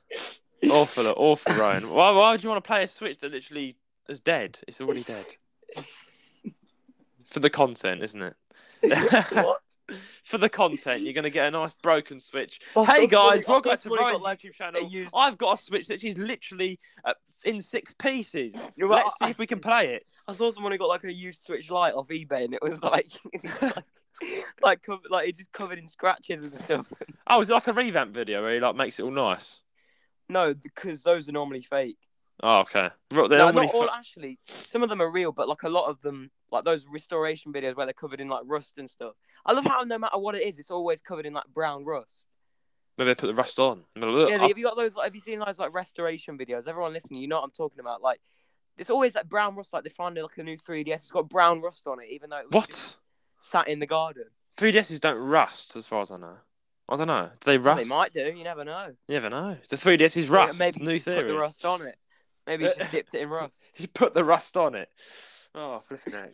awful, awful, Ryan. Why why would you want to play a Switch that literally is dead? It's already dead. For the content, isn't it? what? For the content, you're gonna get a nice broken Switch hey guys, I welcome to somebody got, Ryan's like, YouTube channel. used- I've got a Switch that is literally uh, in six pieces. Well, Let's see if we can play it. I saw someone who got like a used Switch Lite off eBay and it was like, like, like, covered, like it just covered in scratches and stuff. Oh, is it like a revamp video where he like makes it all nice? No, because those are normally fake. Oh, okay. They're No, normally not all fu- actually. Some of them are real, but like a lot of them, like those restoration videos where they're covered in like rust and stuff. I love how no matter what it is, it's always covered in like brown rust. maybe they put the rust on. And Yeah, "Oh, have you got those? Like, have you seen those like restoration videos? Everyone listening, you know what I'm talking about. Like, it's always like brown rust. Like they find like a new 3ds, it's got brown rust on it, even though it what? sat in the garden. 3DSs don't rust, as far as I know. I don't know. Do they Well, rust? they might do. You never know. You never know. The 3DSs Yeah, rust. Maybe New just put the rust on it. Maybe you just dipped it in rust. You put the rust on it. Oh, flipping out.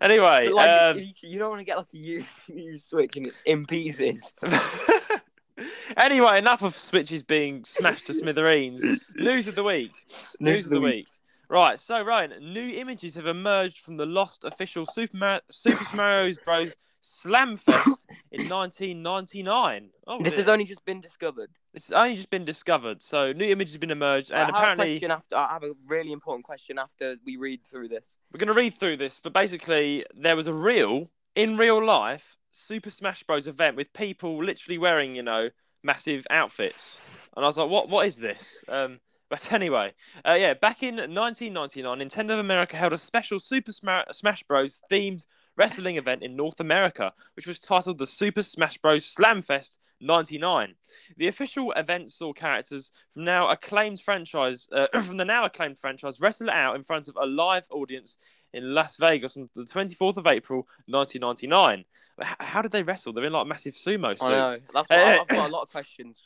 Anyway, like, um, you, you don't want to get like a used, used switch and it's in pieces. anyway, enough of switches being smashed to smithereens. News of the week. News, of the week. Right, so Ryan, new images have emerged from the lost official Super, Mar- Super Mario Bros. Slamfest in 1999. Oh, This dear. has only just been discovered. Has only just been discovered, so new images have been emerged, and I have apparently question after. I have a really important question after we read through this. we're going to read through this. But basically, there was a real, in real life, Super Smash Bros. event with people literally wearing, you know, massive outfits, and I was like, what? What is this? Um, but anyway, uh, yeah, back in 1999, Nintendo of America held a special Super Smash Bros. themed wrestling event in North America, which was titled the Super Smash Bros. Slamfest 99. The official event saw characters from now acclaimed franchise uh, from the now acclaimed franchise wrestle out in front of a live audience in Las Vegas on the 24th of April 1999. H- How did they wrestle? They're in like massive sumo suits. I know. That's what, I've got a lot of questions.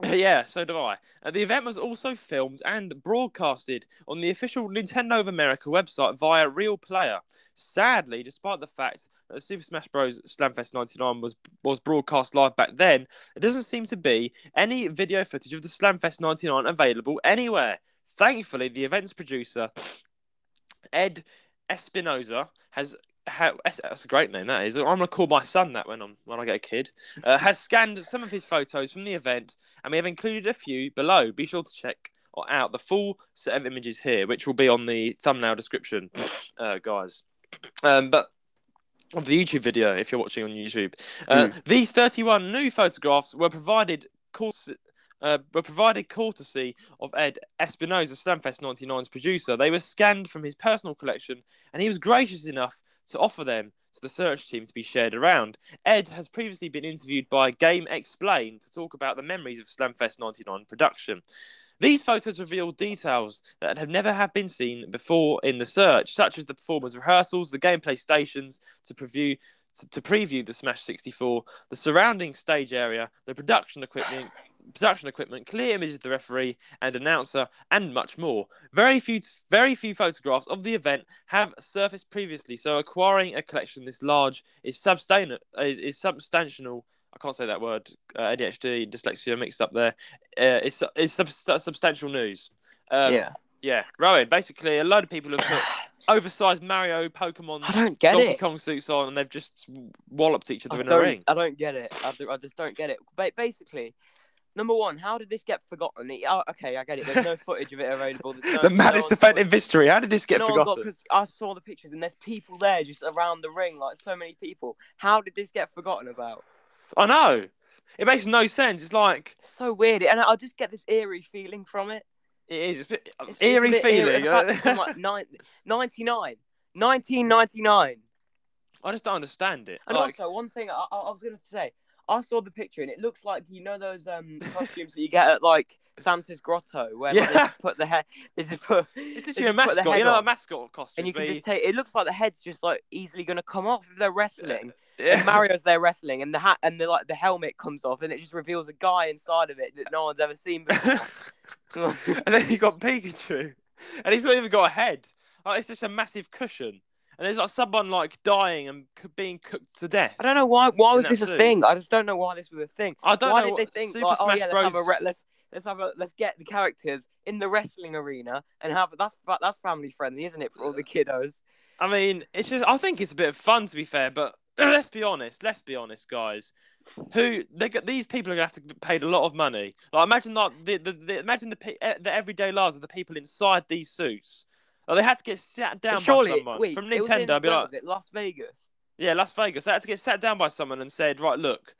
yeah, so do I. Uh, the event was also filmed and broadcasted on the official Nintendo of America website via Real Player. Sadly, despite the fact that Super Smash Bros. Slamfest 99 was was broadcast live back then, there doesn't seem to be any video footage of the Slamfest 99 available anywhere. Thankfully, the event's producer, Ed Espinoza, has ha- that's a great name. That is. I'm gonna call my son that when I'm when I get a kid. Uh, has scanned some of his photos from the event, and we have included a few below. Be sure to check out the full set of images here, which will be on the thumbnail description, uh, guys. Um, but of the YouTube video, if you're watching on YouTube, uh, these 31 new photographs were provided. Course, uh, were provided courtesy of Ed Espinosa, Slamfest 99's producer. They were scanned from his personal collection, and he was gracious enough to offer them to the search team to be shared around. Ed has previously been interviewed by GameXplain to talk about the memories of Slamfest 99 production. These photos reveal details that have never have been seen before in the search, such as the performers' rehearsals, the gameplay stations to preview to, to preview the Smash 64, the surrounding stage area, the production equipment, production equipment, clear images of the referee and announcer, and much more. Very few, very few photographs of the event have surfaced previously, so acquiring a collection this large is substan- is, is substantial. I can't say that word. Uh, ADHD, dyslexia mixed up there. Uh, it's it's sub- substantial news. Um, yeah. yeah. Roan. Basically, a load of people have put oversized Mario, Pokemon, I don't get Donkey it. Kong suits on, and they've just walloped each other I in a ring. I don't get it. I, do- I just don't get it. Ba- basically, number one, how did this get forgotten? It- oh, okay, I get it. There's no footage of it available. No, the maddest no event in history. How did this get forgotten? Because I saw the pictures and there's people there just around the ring, like so many people. How did this get forgotten about? I know. It makes no sense. It's like So weird, and I just get this eerie feeling from it. it is. It's bit uh, It's just a eerie feeling. Fact like, nine- 99. 1999. I just don't understand it. And Like, also, one thing I, I I was going to say, I saw the picture and it looks like you know those um costumes that you get at like Santa's Grotto, where like, they Yeah. put the head, they just put, it's literally a just put the mascot. You know, a mascot costume. and you can just take. It looks like the head's just like easily going to come off if they're wrestling. yeah. And Mario's there wrestling, and the hat and the like the helmet comes off, and it just reveals a guy inside of it that no one's ever seen before. and then you got Pikachu, and he's not even got a head. Like, it's just a massive cushion, and there's like someone like dying and being cooked to death. I don't know why. Why was this a suit. thing? I just don't know why this was a thing. I don't why know. did they think Super like, Smash oh yeah, Bros. let's have a re- let's let's have a let's get the characters in the wrestling arena and have that's that's family friendly, isn't it, for all the kiddos? I mean, it's just. I think it's a bit of fun to be fair, but let's be honest. Let's be honest, guys. Who they got? These people are gonna have to be paid a lot of money. Like imagine like the, the, the imagine the eh, the everyday lives of the people inside these suits. Like, they had to get sat down Surely, by someone wait, from Nintendo. in, I'd be like, was it Las Vegas? Yeah, Las Vegas. They had to get sat down by someone and said, right, look,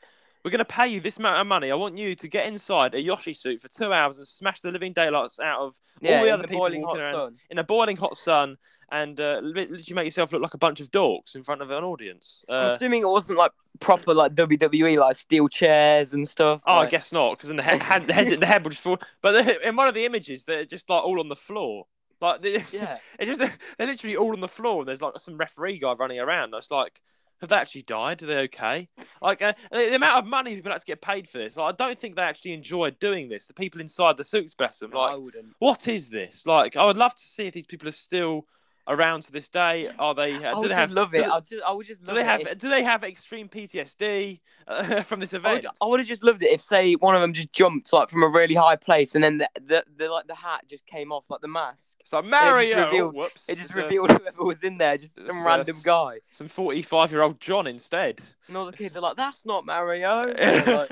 we're going to pay you this amount of money. I want you to get inside a Yoshi suit for two hours and smash the living daylights out of Yeah, all the other the people walking around sun. in a boiling hot sun and uh, literally make yourself look like a bunch of dorks in front of an audience. I'm Uh, assuming it wasn't like proper like WWE like steel chairs and stuff. oh, I guess not, because then the head, the head, the head would just fall. But in one of the images, they're just like all on the floor. Like, the, Yeah. It just they're literally all on the floor. and There's like some referee guy running around. It's like, have they actually died? Are they okay? Like uh, the amount of money people have to get paid for this. Like, I don't think they actually enjoy doing this. The people inside the suits, bless them. No, I Like, wouldn't. what is this? Like, I would love to see if these people are still around to this day? Are they? Uh, do would they have? love do, it. I just, I would just do they it have? if- Do they have extreme PTSD uh, from this event? I would have just loved it if, say, one of them just jumped like from a really high place, and then the, the, the like the hat just came off, like the mask. So like Mario. revealed- Whoops. It just revealed whoever was in there, just some uh, random s- guy. some forty-five-year-old John instead. And all the kids are like, "That's not Mario." Like,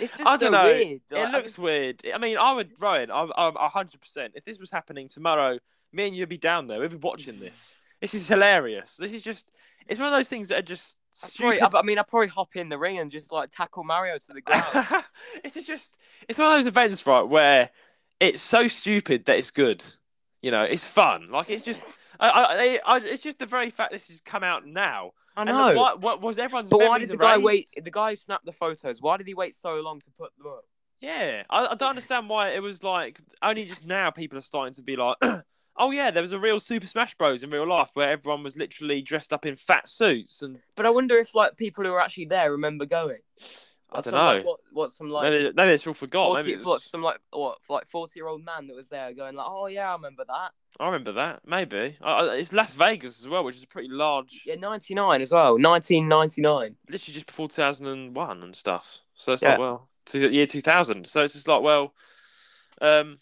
it's just I don't so know. Weird. It Like, I looks weird. I mean, I would, Ryan, I'm, I'm 100%. If this was happening tomorrow, me and you'd be down there. We'd be watching this. This is hilarious. This is just, it's one of those things that are just I'd probably, stupid. I, mean, I'd probably hop in the ring and just like tackle Mario to the ground. it's just, it's one of those events, right, where it's so stupid that it's good. You know, it's fun. Like, it's just, I, I, I, it's just the very fact this has come out now. I And know. what, what was everyone's but why did the guy wait? The guy who snapped the photos. Why did he wait so long to put them up? Yeah, I, I don't understand why it was like only just now people are starting to be like, oh yeah, there was a real Super Smash Bros in real life where everyone was literally dressed up in fat suits and But I wonder if like people who were actually there remember going. I don't some, like, know. what, what some like maybe, maybe it's all forgot. 40, Maybe it what, was, some like what like forty year old man that was there going like, oh yeah, I remember that. I remember that. Maybe I, it's Las Vegas as well, which is a pretty large, Yeah, ninety nine as well, nineteen ninety nine. literally just before two thousand and one and stuff. So it's Yeah. like well, to the year two thousand. So it's just like well, um,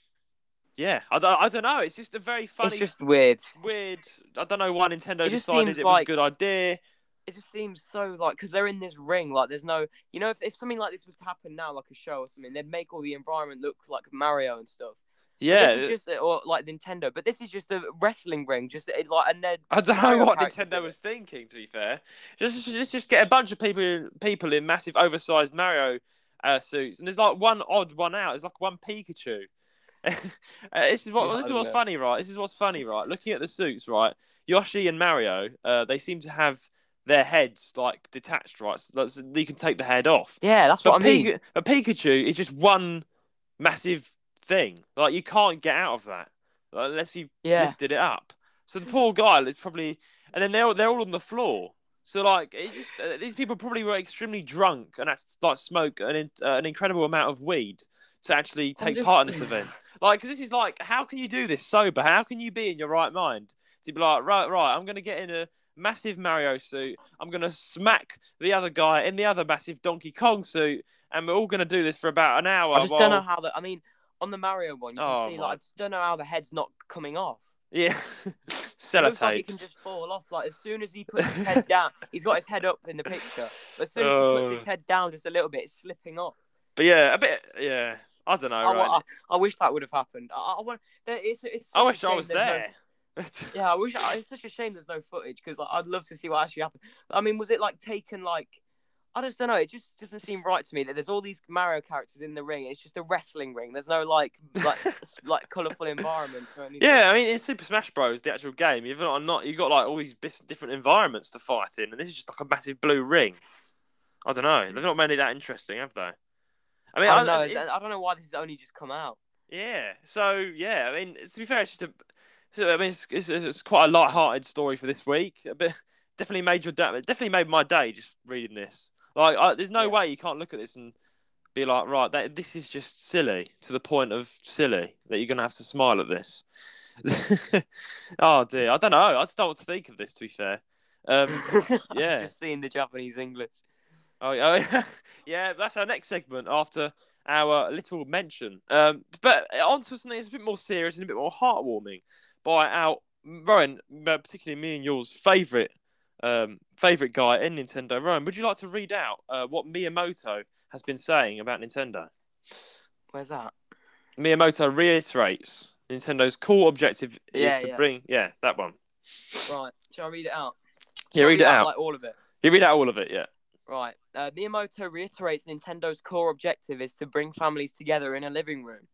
yeah, I don't, I don't know. It's just a very funny, It's just weird. weird. I don't know why Nintendo decided it was a good idea. It just seems so like because they're in this ring, like there's no, you know, if, if something like this was to happen now, like a show or something, they'd make all the environment look like Mario and stuff. Yeah, just or like Nintendo, but this is just a wrestling ring, just it, like and they're I don't know what Nintendo was thinking. To be fair, just just, just get a bunch of people people in massive oversized Mario uh, suits, and there's like one odd one out. It's like one Pikachu. uh, this is what Yeah, this is what's know. funny, right? This is what's funny, right? Looking at the suits, right? Yoshi and Mario, uh, they seem to have their heads like detached, right? So, you can take the head off. Yeah, that's But, what I mean. Pika- but Pikachu is just one massive thing. Like you can't get out of that like, unless you Yeah. lifted it up. So the poor guy is probably, and then they're they're all on the floor. So like it just uh, these people probably were extremely drunk and that's like smoke an uh, an incredible amount of weed to actually take just- part in this event. Like, because this is like, how can you do this sober? How can you be in your right mind to be like, right, right, I'm gonna get in a massive Mario suit. I'm gonna smack the other guy in the other massive Donkey Kong suit, and we're all gonna do this for about an hour. I just while... don't know how the. I mean, on the Mario one, you can Oh, see my- like I just don't know how the head's not coming off. Yeah, looks like it can just fall off. Like as soon as he puts his head down, he's got his head up in the picture. But as soon as he Oh. puts his oh. head down just a little bit, it's slipping off. But yeah, a bit. Yeah, I don't know. I, right? I, I wish that would have happened. I, I, want. there- It's, it's I wish I was there's no- there. yeah, I wish. It's such a shame there's no footage because like, I'd love to see what actually happened. I mean, was it like taken like? I just don't know. It just doesn't seem right to me that there's all these Mario characters in the ring. It's just a wrestling ring. There's no like like like colourful environment or anything. Yeah, I mean, in Super Smash Bros, the actual game, you've got not you've got like all these different environments to fight in, and this is just like a massive blue ring. I don't know. They've not made it that interesting, have they? I mean, I don't know. I don't know why this has only just come out. Yeah. So yeah, I mean, to be fair, it's just a. So, I mean, it's, it's, it's quite a light-hearted story for this week. A bit definitely made your day. Definitely made my day just reading this. Like, I, there's no Yeah. way you can't look at this and be like, right, that this is just silly to the point of silly that you're gonna have to smile at this. oh dear, I don't know. I just don't know what to think of this. To be fair. Um, yeah. just seeing the Japanese English. Oh, yeah, yeah, that's our next segment after our little mention. Um, but on to something that's a bit more serious and a bit more heartwarming by our Roan, uh, particularly me and yours favourite um, favourite guy in Nintendo. Roan, would you like to read out uh, what Miyamoto has been saying about Nintendo? Where's that? Miyamoto reiterates Nintendo's core objective Yeah, is to yeah. bring yeah that one. Right. Shall I read it out? Yeah, I read it out. Like all of it. You read out all of it, yeah. Right. Uh, Miyamoto reiterates Nintendo's core objective is to bring families together in a living room.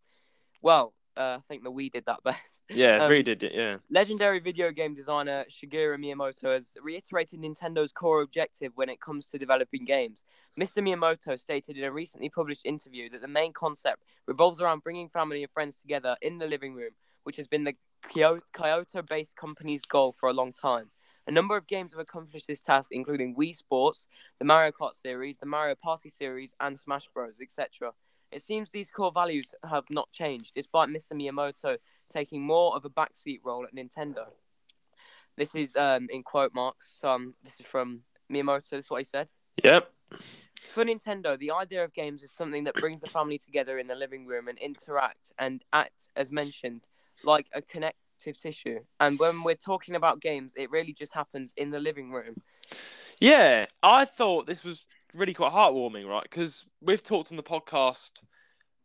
Well, uh, I think that we did that best. Yeah, Um, read it, yeah. Legendary video game designer Shigeru Miyamoto has reiterated Nintendo's core objective when it comes to developing games. Mr. Miyamoto stated in a recently published interview that the main concept revolves around bringing family and friends together in the living room, which has been the Kyoto based company's goal for a long time. A number of games have accomplished this task, including Wii Sports, the Mario Kart series, the Mario Party series, and Smash Bros., etc. It seems these core values have not changed, despite Mr. Miyamoto taking more of a backseat role at Nintendo. This is um in quote marks. Um, this is from Miyamoto. This is what he said. Yep. For Nintendo, the idea of games is something that brings the family together in the living room and interact and act, as mentioned, like a connective tissue. And when we're talking about games, it really just happens in the living room. Yeah, I thought this was really quite heartwarming, right? Because we've talked on the podcast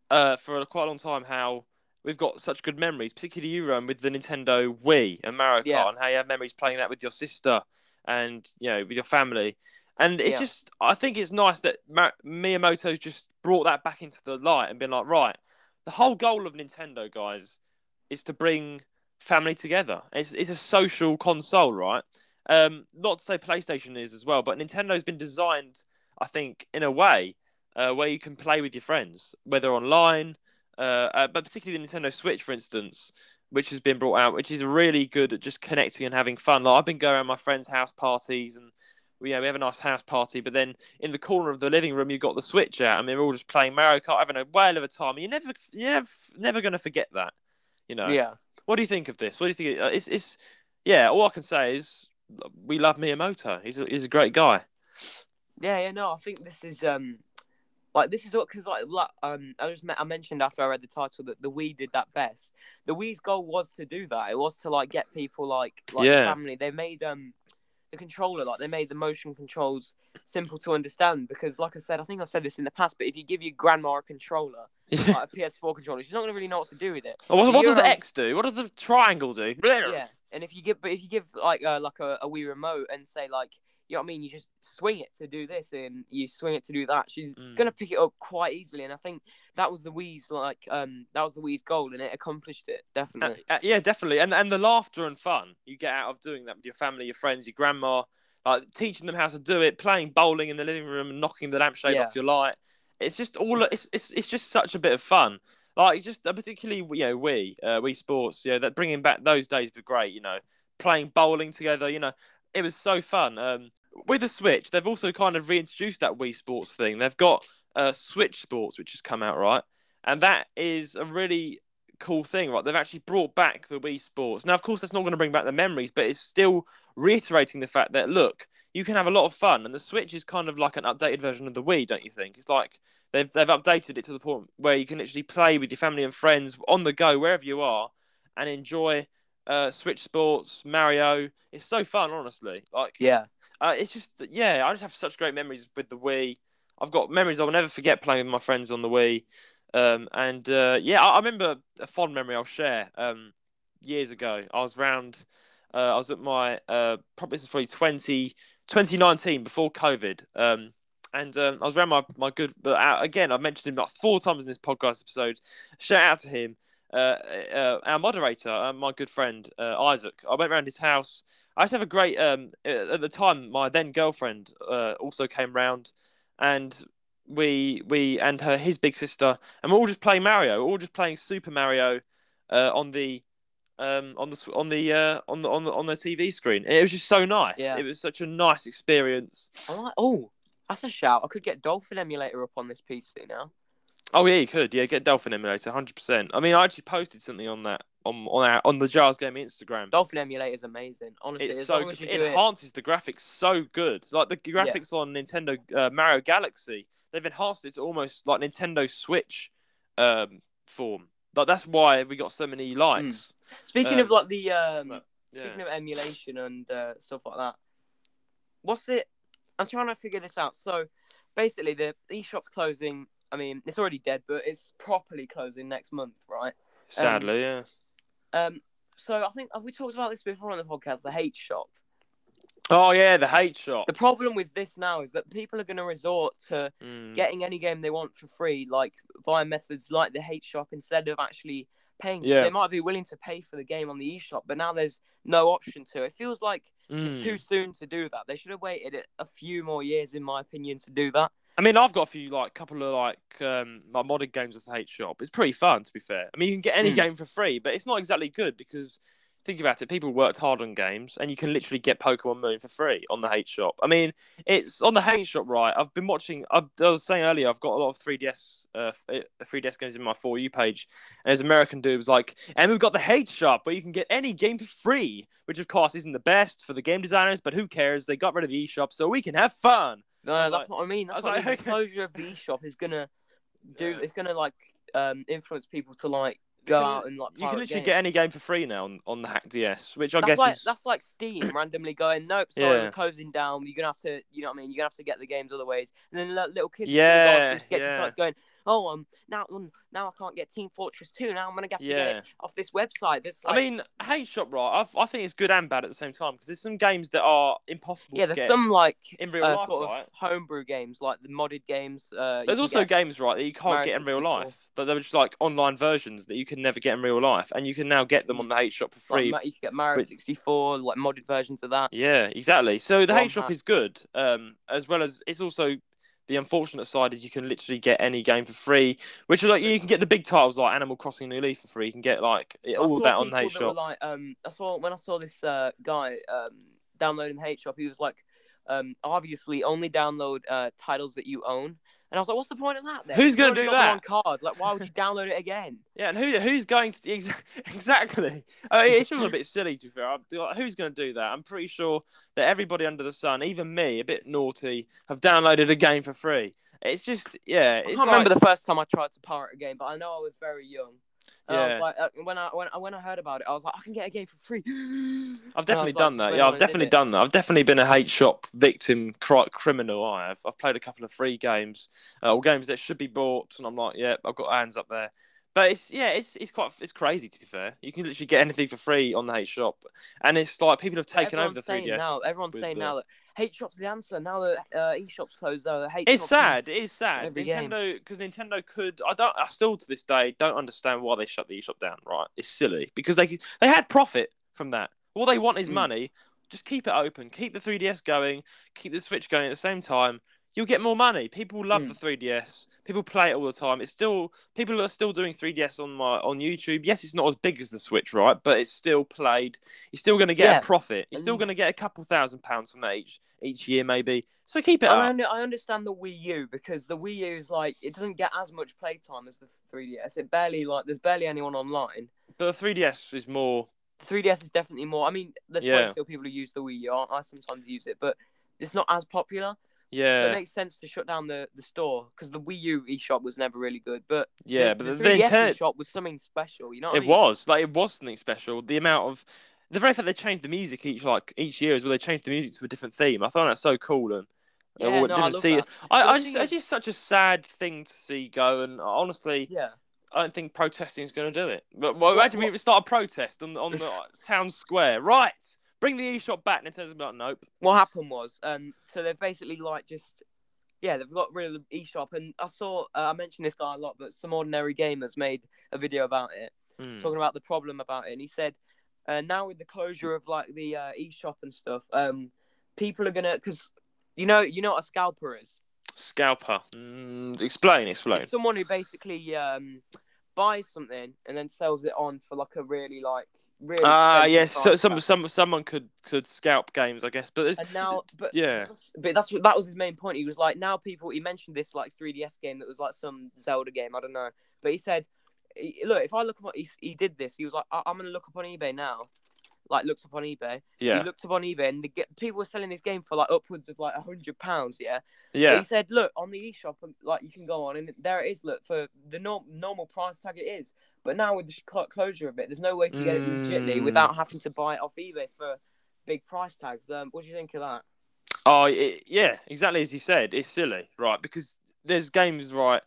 uh, for quite a long time how we've got such good memories, particularly you, Ron, with the Nintendo Wii and Mario Kart, Yeah. and how you have memories playing that with your sister and you know with your family. And it's Yeah. just, I think it's nice that Ma- Miyamoto's just brought that back into the light and been like, right, the whole goal of Nintendo, guys, is to bring family together. It's it's a social console, right? Um, not to say PlayStation is as well, but Nintendo's been designed, I think, in a way uh, where you can play with your friends, whether online, uh, uh, but particularly the Nintendo Switch, for instance, which has been brought out, which is really good at just connecting and having fun. Like I've been going around my friends' house parties, and yeah, we have a nice house party. But then in the corner of the living room, you've got the Switch out, and they're all just playing Mario Kart, having a whale of a time. You're never, you're never, never going to forget that. You know. Yeah. What do you think of this? What do you think? Uh, It's, it's, yeah. All I can say is we love Miyamoto. He's a, he's a great guy. Yeah, yeah, no, I think this is um, like this is what because like, like um, I just me- I mentioned after I read the title that the Wii did that best. The Wii's goal was to do that. It was to like get people like like Yeah. family. They made um the controller like they made the motion controls simple to understand because like I said, I think I've said this in the past, but if you give your grandma a controller, like a PS4 controller, she's not gonna really know what to do with it. what, what does the X do? What does the triangle do? Yeah, and if you give, but if you give like uh, like a, a Wii remote and say like, you know what I mean, you just swing it to do this and you swing it to do that. She's Mm. gonna pick it up quite easily, and I think that was the Wii's like um that was the Wii's goal, and it accomplished it Uh, definitely. uh, yeah, definitely, and and the laughter and fun you get out of doing that with your family, your friends, your grandma, like teaching them how to do it, playing bowling in the living room, and knocking the lampshade Yeah. off your light. It's just all. It's it's it's just such a bit of fun. Like just uh, particularly you know we uh, Wii Sports, yeah that bringing back those days were great. You know playing bowling together. You know it was so fun. Um, with the Switch, they've also kind of reintroduced that Wii Sports thing. They've got uh, Switch Sports, which has come out right, and that is a really cool thing, right? They've actually brought back the Wii Sports. Now, of course, that's not going to bring back the memories, but it's still reiterating the fact that look, you can have a lot of fun, and the Switch is kind of like an updated version of the Wii, don't you think? It's like they've they've updated it to the point where you can literally play with your family and friends on the go wherever you are, and enjoy uh, Switch Sports, Mario. It's so fun, honestly. Like Yeah, uh, it's just yeah, I just have such great memories with the Wii. I've got memories I will never forget playing with my friends on the Wii. Um, and uh, yeah, I, I remember a fond memory I'll share. Um, years ago, I was round. Uh, I was at my uh, probably this was probably 20, 2019 before COVID. Um, and um, I was around my my good. But uh, again, I've mentioned him like four times in this podcast episode. Shout out to him. Uh, uh, our moderator, uh, my good friend uh, Isaac. I went around his house. I used to have a great. Um, at the time, my then girlfriend uh, also came round, and we we and her his big sister, and we're all just playing Mario. We're all just playing Super Mario uh, on the um, on the on the uh, on the on the on the TV screen. It was just so nice. Yeah. It was such a nice experience. I like. Oh, that's a shout. I could get Dolphin Emulator up on this PC now. Oh yeah, you could. Yeah, get Dolphin Emulator, hundred percent. I mean, I actually posted something on that on on our on the JR's Gaming Instagram. Dolphin Emulator is amazing. Honestly, It's so good. It do it, enhances the graphics so good. Like the graphics on Nintendo uh, Mario Galaxy, they've enhanced it to almost like Nintendo Switch um, form. Like that's why we got so many likes. Speaking of Um, like the um, but, speaking of emulation and uh, stuff like that, what's it? I'm trying to figure this out. So basically, the eShop's closing. I mean, it's already dead, but it's properly closing next month, right? Sadly, yeah. Um, so I think have we talked about this before on the podcast? The hShop. Oh yeah, the hShop. The problem with this now is that people are going to resort to Mm. getting any game they want for free, like via methods like the hShop, instead of actually paying. Yeah. They might be willing to pay for the game on the eShop, but now there's no option to. It feels like Mm. it's too soon to do that. They should have waited a few more years, in my opinion, to do that. I mean, I've got a few like a couple of like um like modded games with the hShop. It's pretty fun to be fair. I mean, you can get any Mm. game for free, but it's not exactly good because think about it. People worked hard on games, and you can literally get Pokemon Moon for free on the hShop. I mean, it's on the hShop, right? I've been watching. I, I was saying earlier, I've got a lot of 3DS, uh, 3DS games in my for you page, and as American dude was like, and we've got the hShop where you can get any game for free, which of course isn't the best for the game designers, but who cares? They got rid of the eShop, so we can have fun. No, that's like- what I mean. I That's I mean. like, the closure of the shop is gonna do. Yeah. It's gonna like um influence people to like go out and like. You can literally games. get any game for free now on, on the Hack DS, which I That's guess like is that's like Steam randomly going, nope, sorry, Yeah. we're closing down. You're gonna have to, you know what I mean? You're gonna have to get the games other ways. And then li- little kids, Yeah, sketchy yeah. going, oh, um, now, um, now I can't get Team Fortress 2. Now I'm gonna have to get it off this website. This, like, I mean, hey, Shop, right? I've, I think it's good and bad at the same time because there's some games that are impossible yeah, to there's get some like in real uh, life, sort right? of homebrew games, like the modded games. Uh, There's also games, right, that you can't get in real 64. life, but they're just like online versions that you can never get in real life, and you can now get them on the hShop for free. Ma- you can get Mario but- 64, like modded versions of that. Yeah, exactly. So the hShop is good, um, as well as it's also the unfortunate side is you can literally get any game for free, which are like you can get the big titles like Animal Crossing New Leaf for free. You can get like all of that on the people Hate that were Shop. Like, um, I saw when I saw this uh, guy um, downloading hShop, he was like, um, obviously only download uh, titles that you own. And I was like, what's the point of that? Then? Who's gonna do that? on card? Like, why would you download it again? Yeah, and who who's going to exa- exactly? I mean, it's all a bit silly to be fair. Like, Who's going to do that? I'm pretty sure that everybody under the sun, even me, a bit naughty, have downloaded a game for free. It's just yeah. I can't like, remember the first time I tried to pirate a game, but I know I was very young. Yeah. was like, uh, when I when I when I heard about it, I was like, I can get a game for free. I've definitely like, done that. Yeah, I've definitely done that. I've definitely been a hShop victim, cri- criminal. I have. I've played a couple of free games, uh, or games that should be bought, and I'm like, yeah, I've got hands up there. But it's yeah, it's it's quite it's crazy to be fair. You can literally get anything for free on the hShop, and it's like people have taken over the 3ds. now, everyone's saying the- now that hShop's the answer. Now that uh, eShop's closed, though, Hate It's Shop's sad. It is sad. Nintendo, because Nintendo could. I don't. I still to this day don't understand why they shut the eShop down. Right? It's silly because they they had profit from that. All they want is Mm. money. Just keep it open. Keep the 3DS going. Keep the Switch going at the same time. You'll get more money. People love Mm. the 3DS. People play it all the time. It's still people are still doing 3DS on my on YouTube. Yes, it's not as big as the Switch, right? But it's still played. You're still going to get Yeah. a profit. You're still going to get a couple thousand pounds from that each each year, maybe. So keep it I, under, I understand the Wii U because the Wii U is like it doesn't get as much playtime as the 3DS. It barely like there's barely anyone online. But the 3DS is more. The 3DS is definitely more. I mean, there's Yeah. probably still people who use the Wii U. I sometimes use it, but it's not as popular. So Yeah, it makes sense to shut down the, the store because the Wii U eShop was never really good. But yeah, the, but the, the, the 3DS intent eShop was something special. You know, what I it mean? was like it was something special. The amount of the very fact they changed the music each like each year as well. They changed the music to a different theme. I thought that's so cool and. Uh, yeah, I no, didn't love see it. that. I, I just, it's just such a sad thing to see go. And honestly, Yeah. I don't think protesting is going to do it. But well, What- imagine we start a protest on on the town square. Right, bring the eShop back. Nintendo's like, nope. what happened was, um, so they've basically like just, yeah, they've got rid of the eShop, and I saw, uh, I mentioned this guy a lot, but SomeOrdinaryGamers made a video about it, Hmm. talking about the problem about it, and he said, uh, now with the closure of like the uh, eShop and stuff, um, people are gonna, because you know, you know what a scalper is. Scalper. Mm, explain, explain. It's someone who basically um buys something and then sells it on for like a really like really. Ah, yes. So some some someone could could scalp games, I guess. But And now, but yeah. that's, but that's what that was his main point. He was like, now people. He mentioned this like 3DS game that was like some Zelda game. I don't know, but he said, look, if I look up, he, he did this. He was like, I, I'm gonna look up on eBay now. Like looked up on eBay. yeah, He looked up on eBay and the, people were selling this game for like upwards of like a hundred pounds. Yeah. But yeah. he said, look on the eShop, um, like you can go on and there it is. Look for the norm, normal price tag it is. But now with the closure of it, there's no way to get it legitly Mm. without having to buy it off eBay for big price tags. Um, what do you think of that? Oh, it, yeah, exactly as you said. It's silly, right? Because there's games, right,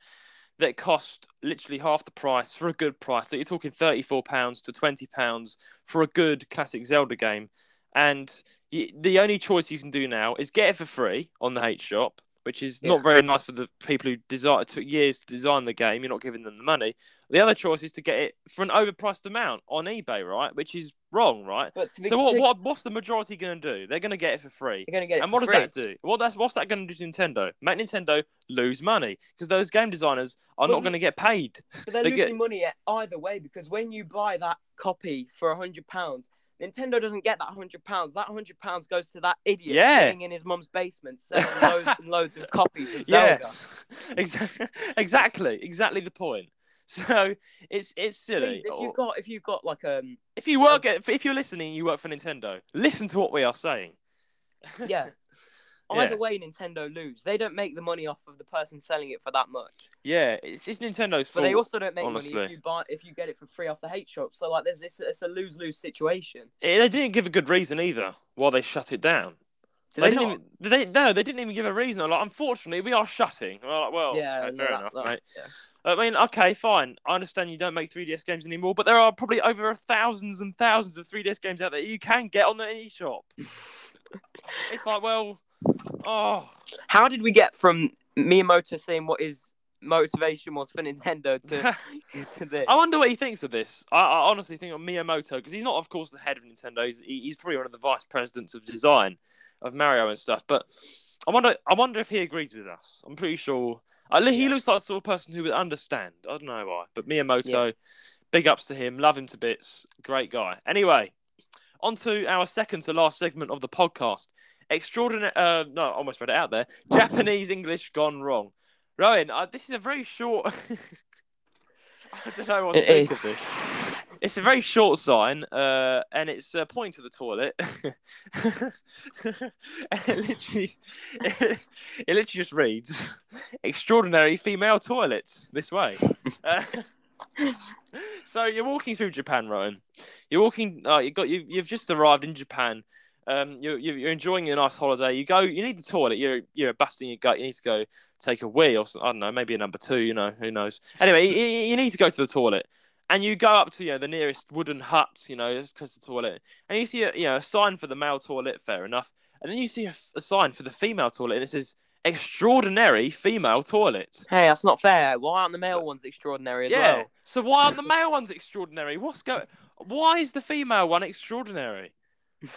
that cost literally half the price for a good price. That you're talking thirty-four pounds to twenty pounds for a good classic Zelda game, and y the only choice you can do now is get it for free on the hShop, which is Yeah. not very nice for the people who design. It took years to design the game. You're not giving them the money. The other choice is to get it for an overpriced amount on eBay, right? Which is wrong, right? But be So what, what what's the majority going to do? They're going to get it for free. You're gonna get it. And what does free. that do? What that's what's that going to do to Nintendo? Make Nintendo lose money because those game designers are Well, not going to get paid. But they're they losing get- money either way because when you buy that copy for a hundred pounds, Nintendo doesn't get that hundred pounds. That hundred pounds goes to that idiot Yeah. sitting in his mum's basement selling loads and loads of copies of Zelda. Yes, exactly, exactly, exactly the point. So it's it's silly. Please, if you've got if you've got like um if you work if you're listening, you work for Nintendo. Listen to what we are saying. yeah. Either Yes. way, Nintendo lose. They don't make the money off of the person selling it for that much. Yeah, it's, it's Nintendo's But fault. they also don't make money if you buy if you get it for free off the hShop. So like, there's this it's a lose lose situation. Eh, They didn't give a good reason either why they shut it down. Do they they didn't not? even. They no, they didn't even give a reason. Like, unfortunately, we are shutting. Well, like, well yeah, okay, fair that- enough, that- mate. yeah. I mean, okay, fine. I understand you don't make 3DS games anymore, but there are probably over thousands and thousands of 3DS games out there you can get on the eShop. it's like, well, oh, How did we get from Miyamoto saying what his motivation was for Nintendo to, to this? I wonder what he thinks of this. I, I honestly think of Miyamoto because he's not, of course, the head of Nintendo. He's, he- he's probably one of the vice presidents of design of Mario and stuff. But I wonder, I wonder if he agrees with us. I'm pretty sure. I, he Yeah. looks like the sort of person who would understand. I don't know why, but Miyamoto, big ups to him. Love him to bits. Great guy. Anyway, on to our second to last segment of the podcast. Extraordinary. Uh, no, I almost read it out there. Japanese English gone wrong. Roan, uh, this is a very short. I don't know what to It think is. of this. It's a very short sign, uh, and it's uh, pointing to the toilet. and it literally, it, literally just reads, "Extraordinary female toilet this way." Uh, so you're walking through Japan, Roan. You're walking. Uh, you got you. You've just arrived in Japan. Um, you're you're you're enjoying a nice holiday. You go. You need the toilet. You're you're busting your gut. You need to go take a wee or I don't know, maybe a number two. You know, who knows? Anyway, you, you need to go to the toilet, and you go up to you know the nearest wooden hut. You know, just close to the toilet, and you see a you know a sign for the male toilet. Fair enough. And then you see a sign for the female toilet, and it says extraordinary female toilet. Hey, that's not fair. Why aren't the male ones extraordinary as well? yeah. well? So why aren't the male ones extraordinary? What's going? Why is the female one extraordinary?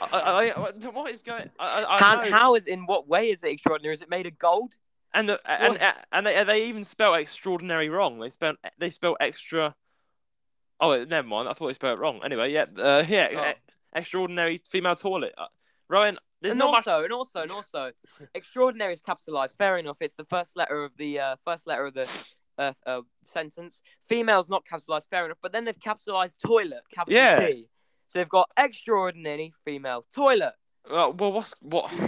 I, I, I, what is going? I, I, How, how is in what way is it extraordinary? Is it made of gold? And the, and What? and they, they even spell extraordinary wrong. They spell they spell extra. Oh, never mind. I thought they spelled it wrong. Anyway, yeah, uh, yeah, Oh. e- extraordinary female toilet. Uh, Roan, there's and not much. also, and also, and also, extraordinary is capitalized. Fair enough. It's the first letter of the uh, first letter of the uh, uh, sentence. Female's not capitalized. Fair enough. But then they've capitalized toilet. Capital Yeah. T. So they've got extraordinary female toilet. Uh, well, what's what?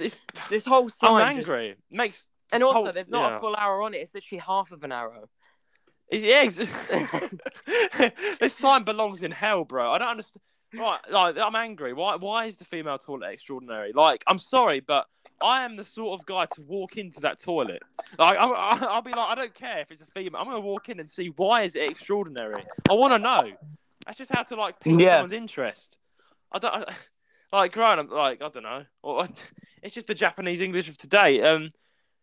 It's, This whole sign. I'm just- angry. Makes and also, whole- there's not yeah. a full arrow on it. It's literally half of an arrow. It's- Yeah, ex- this sign belongs in hell, bro. I don't understand. Right, like I'm angry. Why? Why is the female toilet extraordinary? Like, I'm sorry, but I am the sort of guy to walk into that toilet. Like, I'll, I'll be like, I don't care if it's a female. I'm gonna walk in and see why is it extraordinary. I want to know. That's just how to like pique Yeah. someone's interest. I don't I, like growing up. Like, I don't know. Or, it's just the Japanese English of today. Um,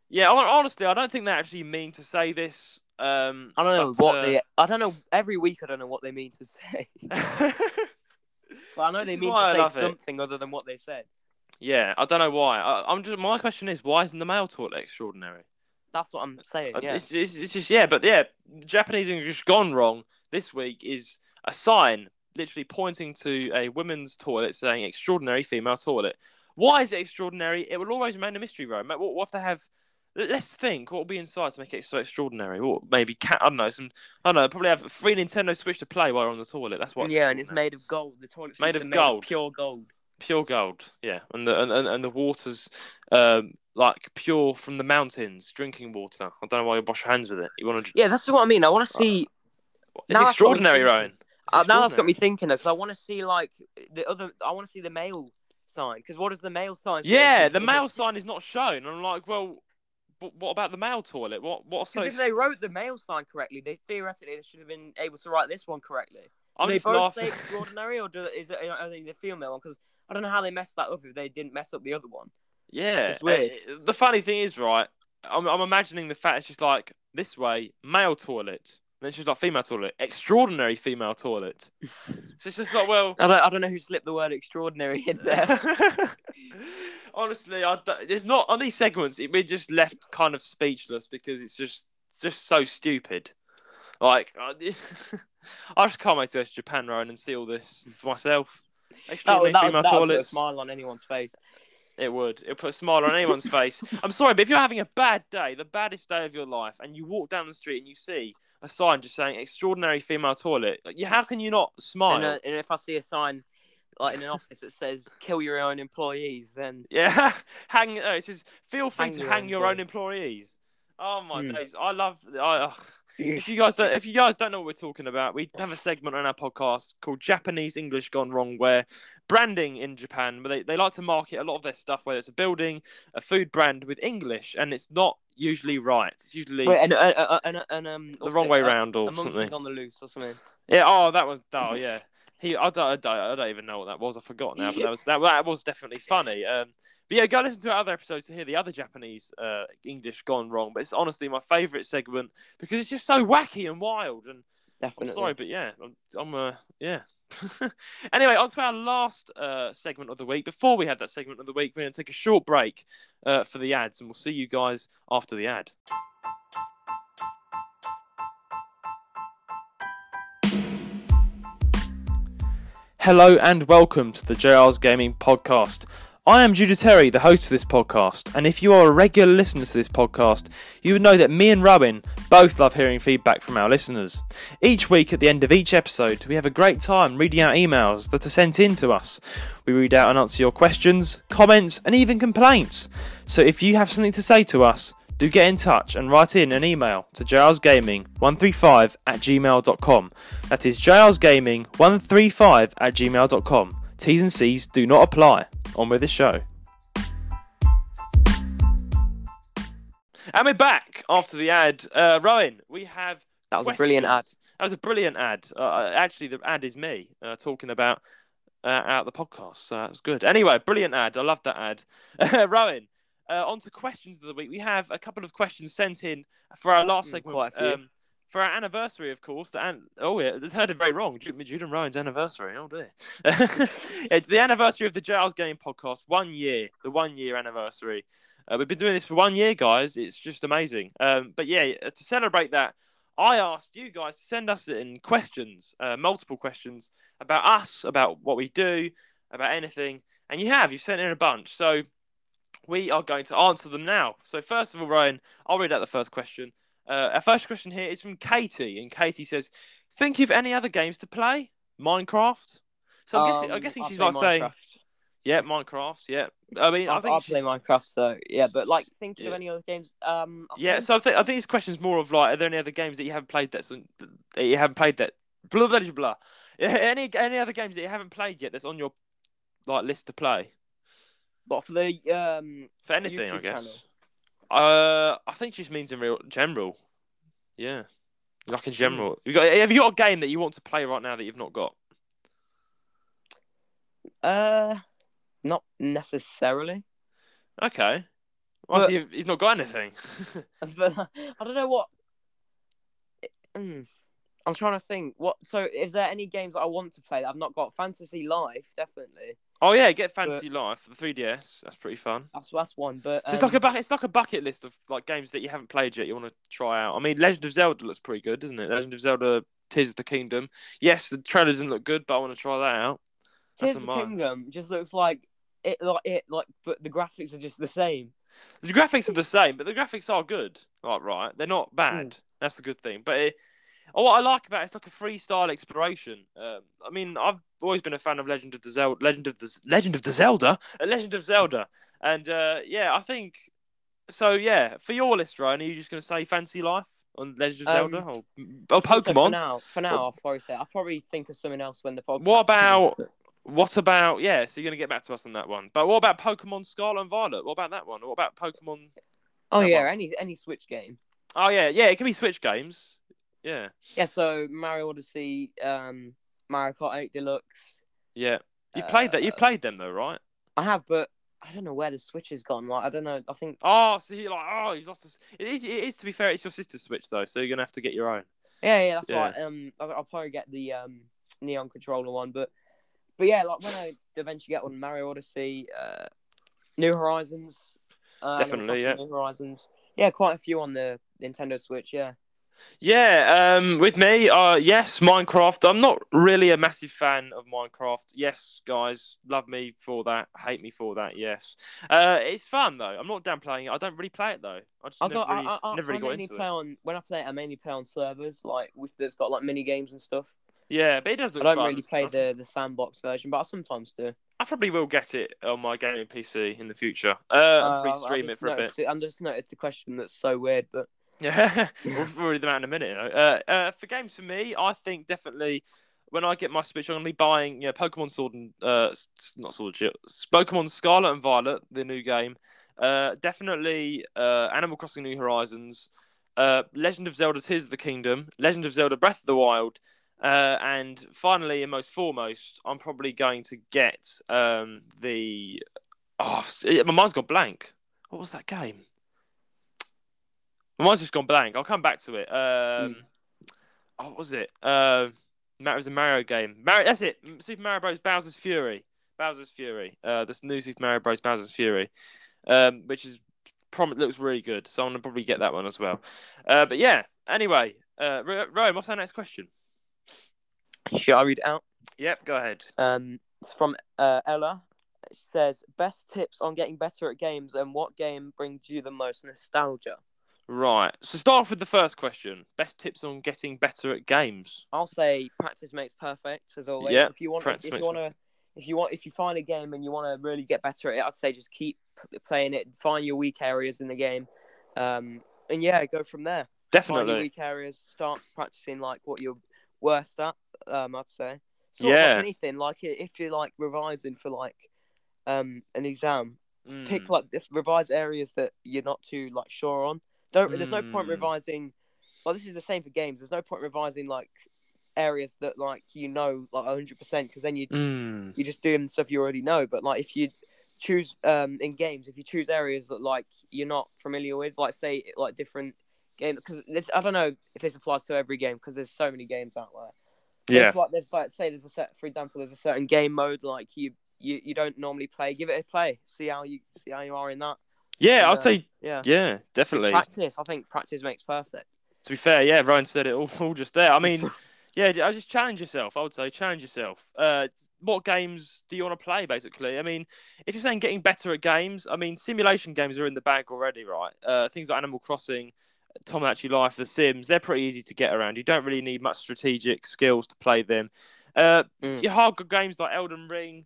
yeah. Honestly, I don't think they actually mean to say this. Um, I don't know but, what uh, they. I don't know. Every week, I don't know what they mean to say. But I know This they mean to say it. something other than what they said. Yeah, I don't know why. I, I'm just. My question is, why isn't the male toilet extraordinary? That's what I'm saying. Uh, Yeah. It's, it's, it's just yeah, but yeah, Japanese English gone wrong this week is a sign literally pointing to a women's toilet saying "extraordinary female toilet." Why is it extraordinary? It will always remain a mystery, right? What, what if they have? let- Let's think. What will be inside to make it so extraordinary? What maybe cat? I don't know. Some I don't know. Probably have a free Nintendo Switch to play while on the toilet. That's what. yeah, and it's made of gold. The toilet Made of are gold. pure gold. pure gold. Yeah, and the and, and, the water's um, like pure from the mountains, drinking water. I don't know why you wash your hands with it. You want to? Yeah, that's what I mean. I want to see. It's now extraordinary, what I'm Roan. thinking. It's Uh, now that's got me thinking though, because I want to see like the other. I want to see the male sign. Because what does the male sign? Yeah, the male sign is not shown. I'm like, well, but what about the male toilet? What? What's so? If they wrote the male sign correctly, they theoretically they should have been able to write this one correctly. Do I'm they both laughing. say extraordinary, or do is it they the female one? Because I don't know how they messed that up if they didn't mess up the other one. yeah, It's weird. uh, the funny thing is, right? I'm, I'm imagining the fact it's just like this way, male toilet. And then she's like female toilet, extraordinary female toilet. so it's just like, well, I don't, I don't know who slipped the word extraordinary in there. Honestly, I there's not on these segments. It, we're just left kind of speechless because it's just it's just so stupid. Like I, I just can't wait to go to Japan, Ryan, and see all this for myself. That Extraordinary would, that, female that would put a smile on anyone's face. It would. It would put a smile on anyone's face. I'm sorry, but if you're having a bad day, the baddest day of your life, and you walk down the street and you see a sign just saying "extraordinary female toilet," you, how can you not smile? And, uh, and if I see a sign like in an office that says "kill your own employees," then Yeah, hang. Uh, it says, "Feel free Hang to your hang own your own employees." employees." Oh my Hmm. days! I love. I, ugh. if you guys don't, if you guys don't know what we're talking about, we have a segment on our podcast called Japanese English Gone Wrong, where branding in Japan, but they, they like to market a lot of their stuff, whether it's a building, a food brand with English, and it's not usually right. It's usually Wait, and, uh, uh, and, and um, the wrong way Uh, round or something. on the loose or something. Yeah. Oh, that was. Oh, yeah. He. I don't, I don't. I don't even know what that was. I forgot now. But that was that. That was definitely funny. Um. But yeah, go listen to our other episodes to hear the other Japanese uh, English gone wrong. But it's honestly my favourite segment because it's just so wacky and wild. And Definitely. I'm sorry, but yeah, I'm. I'm uh, yeah. anyway, on to our last uh, segment of the week. Before we have that segment of the week, we're going to take a short break uh, for the ads, and we'll see you guys after the ad. Hello and welcome to the JR's Gaming Podcast. I am Judah Terry, the host of this podcast, and if you are a regular listener to this podcast, you would know that me and Roan both love hearing feedback from our listeners. Each week at the end of each episode, we have a great time reading out emails that are sent in to us. We read out and answer your questions, comments, and even complaints. So if you have something to say to us, do get in touch and write in an email to jrsgaming135 at gmail.com. That is jrsgaming135 at gmail.com. T's and C's do not apply. On with the show. And we're back after the ad. Uh, Roan, we have. That was a brilliant ad. That was a brilliant ad. Uh, actually, the ad is me uh, talking about uh, out the podcast. So that was good. Anyway, brilliant ad. I love that ad. Roan, uh, on to questions of the week. We have a couple of questions sent in for our last Mm, segment. quite a few. Um, for our anniversary, of course. The an- oh yeah, I heard it very wrong. Jude, Jude and Ryan's anniversary. Oh dear. The anniversary of the JR's Gaming Podcast. One year. The one year anniversary. Uh, we've been doing this for one year, guys. It's just amazing. Um, but yeah, uh, to celebrate that, I asked you guys to send us in questions, uh, multiple questions about us, about what we do, about anything, and you have. you've sent in a bunch. So we are going to answer them now. So first of all, Ryan, I'll read out the first question. Uh, our first question here is from Katie, and Katie says, "Think of any other games to play? Minecraft." So I'm guessing, I'm Um, guessing I she's like saying, "Yeah, Minecraft. Yeah." I mean, I, I, think I play Minecraft, so yeah. But like, thinking Yeah. of any other games? Um, I Yeah, think- so I think I think this question's more of like, are there any other games that you haven't played that's on, that you haven't played that blah blah blah blah. Any any other games that you haven't played yet that's on your like list to play But for the um, for anything, I YouTube guess. Uh, I think she just means in real general. Yeah, like in general. You got have you got a game that you want to play right now that you've not got? uh, not necessarily. Okay. Well, But- he's not got anything. but I don't know what. Mm, I'm trying to think. What? So, is there any games I want to play that I've not got? Fantasy Life, definitely. oh yeah, get Fantasy Life for the 3DS. That's pretty fun. That's that's one. But So it's like um, a bu- it's like a bucket list of like games that you haven't played yet. You want to try out. I mean, Legend of Zelda looks pretty good, doesn't it? Legend of Zelda: Tears of the Kingdom. Yes, the trailer doesn't look good, but I want to try that out. That's of the. Kingdom just looks like it, like it, like, but the graphics are just the same. The graphics are the same, but the graphics are good. Like right, they're not bad. That's the good thing. But it, oh, what I like about it, it's like a freestyle exploration. Um, I mean, I've always been a fan of Legend of the Zelda, Legend of the Legend of the Zelda, Legend of Zelda, and uh, yeah, I think so. Yeah, for your list, Ryan, are you just going to say Fantasy Life on Legend of Um, Zelda or, or So for Pokemon? now, for now, I'll probably say I'll probably think of something else when the podcast. What about- What about yeah? So you're gonna get back to us on that one. But what about Pokemon Scarlet and Violet? What about that one? What about Pokemon? Oh yeah, one? any any Switch game. Oh yeah, yeah. It can be Switch games. Yeah, Yeah, so Mario Odyssey, um, Mario Kart 8 Deluxe. yeah. You've played that. You've Uh, played them though, right? I have, but I don't know where the Switch has gone. Like I don't know. I think Oh, so you're like, oh, you lost. This. It is. It is to be fair. It's your sister's Switch though, so you're gonna have to get your own. yeah, yeah, that's Yeah. right. Um, I'll, I'll probably get the um Neon controller one, but but yeah, like when I eventually get one, Mario Odyssey, uh, New Horizons. Uh, Definitely, yeah. New Horizons. Yeah, quite a few on the Nintendo Switch. Yeah. Yeah, um, with me, uh, yes, Minecraft. I'm not really a massive fan of Minecraft. Yes, guys, love me for that, hate me for that. Yes, uh, it's fun though. I'm not downplaying it. I don't really play it though. I just I never got, really, I, I, never really I got mainly into play it. on when I play it. I mainly play on servers like with that's got like mini games and stuff. Yeah, but it does I don't fun. really play the the sandbox version, but I sometimes do. I probably will get it on my gaming PC in the future. Uh, I'll Uh, probably I- I stream it for a bit. it- I'm just noticed a question that's so weird, but Yeah, we'll read them out in a minute. You know? uh, uh, for games for me, I think definitely when I get my Switch, I'm gonna be buying you know, Pokemon Sword and uh, not Sword and Pokemon Scarlet and Violet, the new game. Uh, definitely uh, Animal Crossing: New Horizons, uh, Legend of Zelda: Tears of the Kingdom, Legend of Zelda: Breath of the Wild, uh, and finally and most foremost, I'm probably going to get um, the. Oh, my mind's gone blank. What was that game? My mind's just gone blank. I'll come back to it. Um, oh, what was it? Uh, it was a Mario game. Mario, that's it. Super Mario Bros. Bowser's Fury. Bowser's Fury. Uh, this new Super Mario Bros. Bowser's Fury, um, which is prom- looks really good. So I'm gonna probably get that one as well. Uh, but yeah. Anyway, uh, Ro- Roan, what's our next question? should I read it out? Yep, go ahead. Um, it's from uh, Ella. It says best tips on getting better at games and what game brings you the most nostalgia. Right. So start off with the first question. Best tips on getting better at games. I'll say practice makes perfect as always. Yeah, if you want, practice if makes you want to, if you want, if you find a game and you want to really get better at it, I'd say just keep playing it. Find your weak areas in the game, um, and yeah, go from there. Find your Definitely. weak areas. Start practicing like what you're worst at. Um, I'd say. Sort Yeah. like anything. Like if you're like revising for like, um, an exam, pick Mm. like if, revise areas that you're not too like sure on. Don't. There's no point Mm. revising. Well, this is the same for games. There's no point revising like areas that like you know like 100 percent because then you Mm. you're just doing stuff you already know. But like if you choose um in games, if you choose areas that like you're not familiar with, like say like different game because this I don't know if this applies to every game because there's so many games out there. Yeah. Like there's like say there's a set for example there's a certain game mode like you you, you don't normally play. Give it a play. See how you see how you are in that. Yeah, And, I'd uh, say Yeah. yeah, definitely. practice. I think practice makes perfect. To be fair, yeah, Roan said it all, all just there. I mean, yeah, I just challenge yourself. I would say challenge yourself. Uh, what games do you want to play? Basically, I mean, if you're saying getting better at games, I mean, simulation games are in the bag already, right? Uh, things like Animal Crossing, Tomodachi Life, The Sims, they're pretty easy to get around. You don't really need much strategic skills to play them. Uh, Mm. your hardcore games like Elden Ring,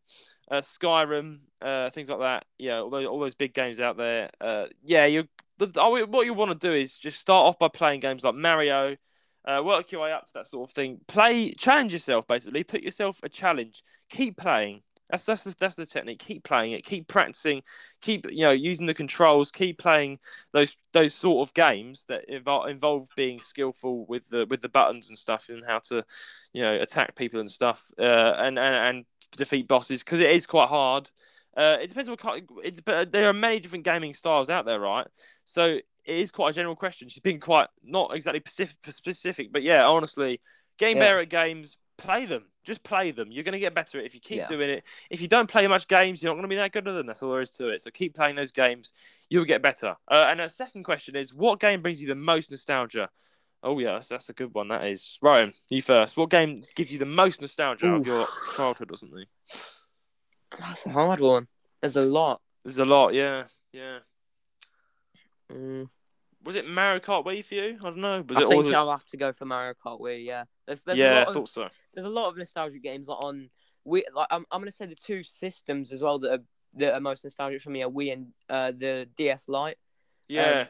uh, Skyrim, uh, things like that. Yeah, all those, all those big games out there. Uh, yeah, you. What you want to do is just start off by playing games like Mario, uh, work your way up to that sort of thing. Play, challenge yourself basically. Put yourself a challenge. Keep playing. That's that's the, that's the technique. Keep playing it. Keep practicing. Keep you know using the controls. Keep playing those those sort of games that involve involve being skillful with the with the buttons and stuff and how to you know attack people and stuff uh, and, and and defeat bosses because it is quite hard. Uh, it depends on what kind. It's but there are many different gaming styles out there, right? So it is quite a general question. She's been quite not exactly specific, specific but yeah, honestly, getting Yeah. games, play them. Just play them. You're going to get better at it if you keep Yeah. doing it. If you don't play much games, you're not going to be that good at them. That's all there is to it. So keep playing those games. You'll get better. Uh, and a second question is, what game brings you the most nostalgia? Oh yes, that's a good one. That is Roan. You first. What game gives you the most nostalgia of your childhood or something? That's a hard one. There's a lot. There's a lot. Yeah, yeah. Mm, Was it Mario Kart Wii for you? I don't know. Was I it think was I'll have to go for Mario Kart Wii. Yeah. There's there's a yeah, I of thought so. there's a lot of nostalgic games like on Wii. Like I'm I'm gonna say the two systems as well that are that are most nostalgic for me are Wii and uh, the DS Lite. Yeah,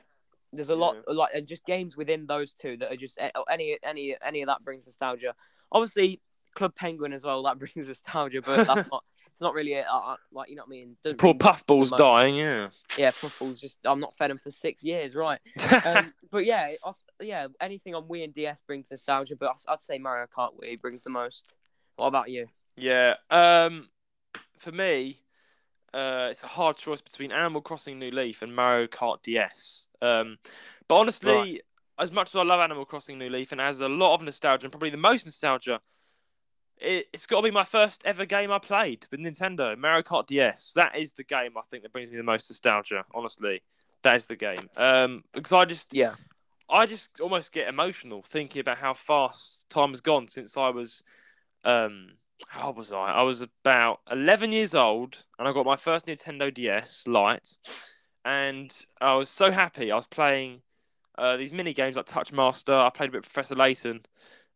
There's a lot like and just games within those two that are just eh, any any any of that brings nostalgia. Obviously, Club Penguin as well that brings nostalgia, but that's not. It's not really a, uh, like you know what I mean. Doesn't poor Puffball's dying. Yeah. Yeah, Puffball's just I'm not fed him for six years, right? Um, but yeah, I, yeah, anything on Wii and DS brings nostalgia, but I'd, I'd say Mario Kart Wii brings the most. What about you? Yeah. Um, for me, uh, it's a hard choice between Animal Crossing New Leaf and Mario Kart DS. Um, but honestly, Right. as much as I love Animal Crossing New Leaf and has a lot of nostalgia and probably the most nostalgia, it, it's got to be my first ever game I played with Nintendo, Mario Kart DS. That is the game I think that brings me the most nostalgia. Honestly, that is the game. Um, because I just Yeah, I just almost get emotional thinking about how fast time has gone since I was, um, how was I? I was about 11 years old and I got my first Nintendo DS Lite. And I was so happy. I was playing uh, these mini games like Touch Master. I played a bit of Professor Layton.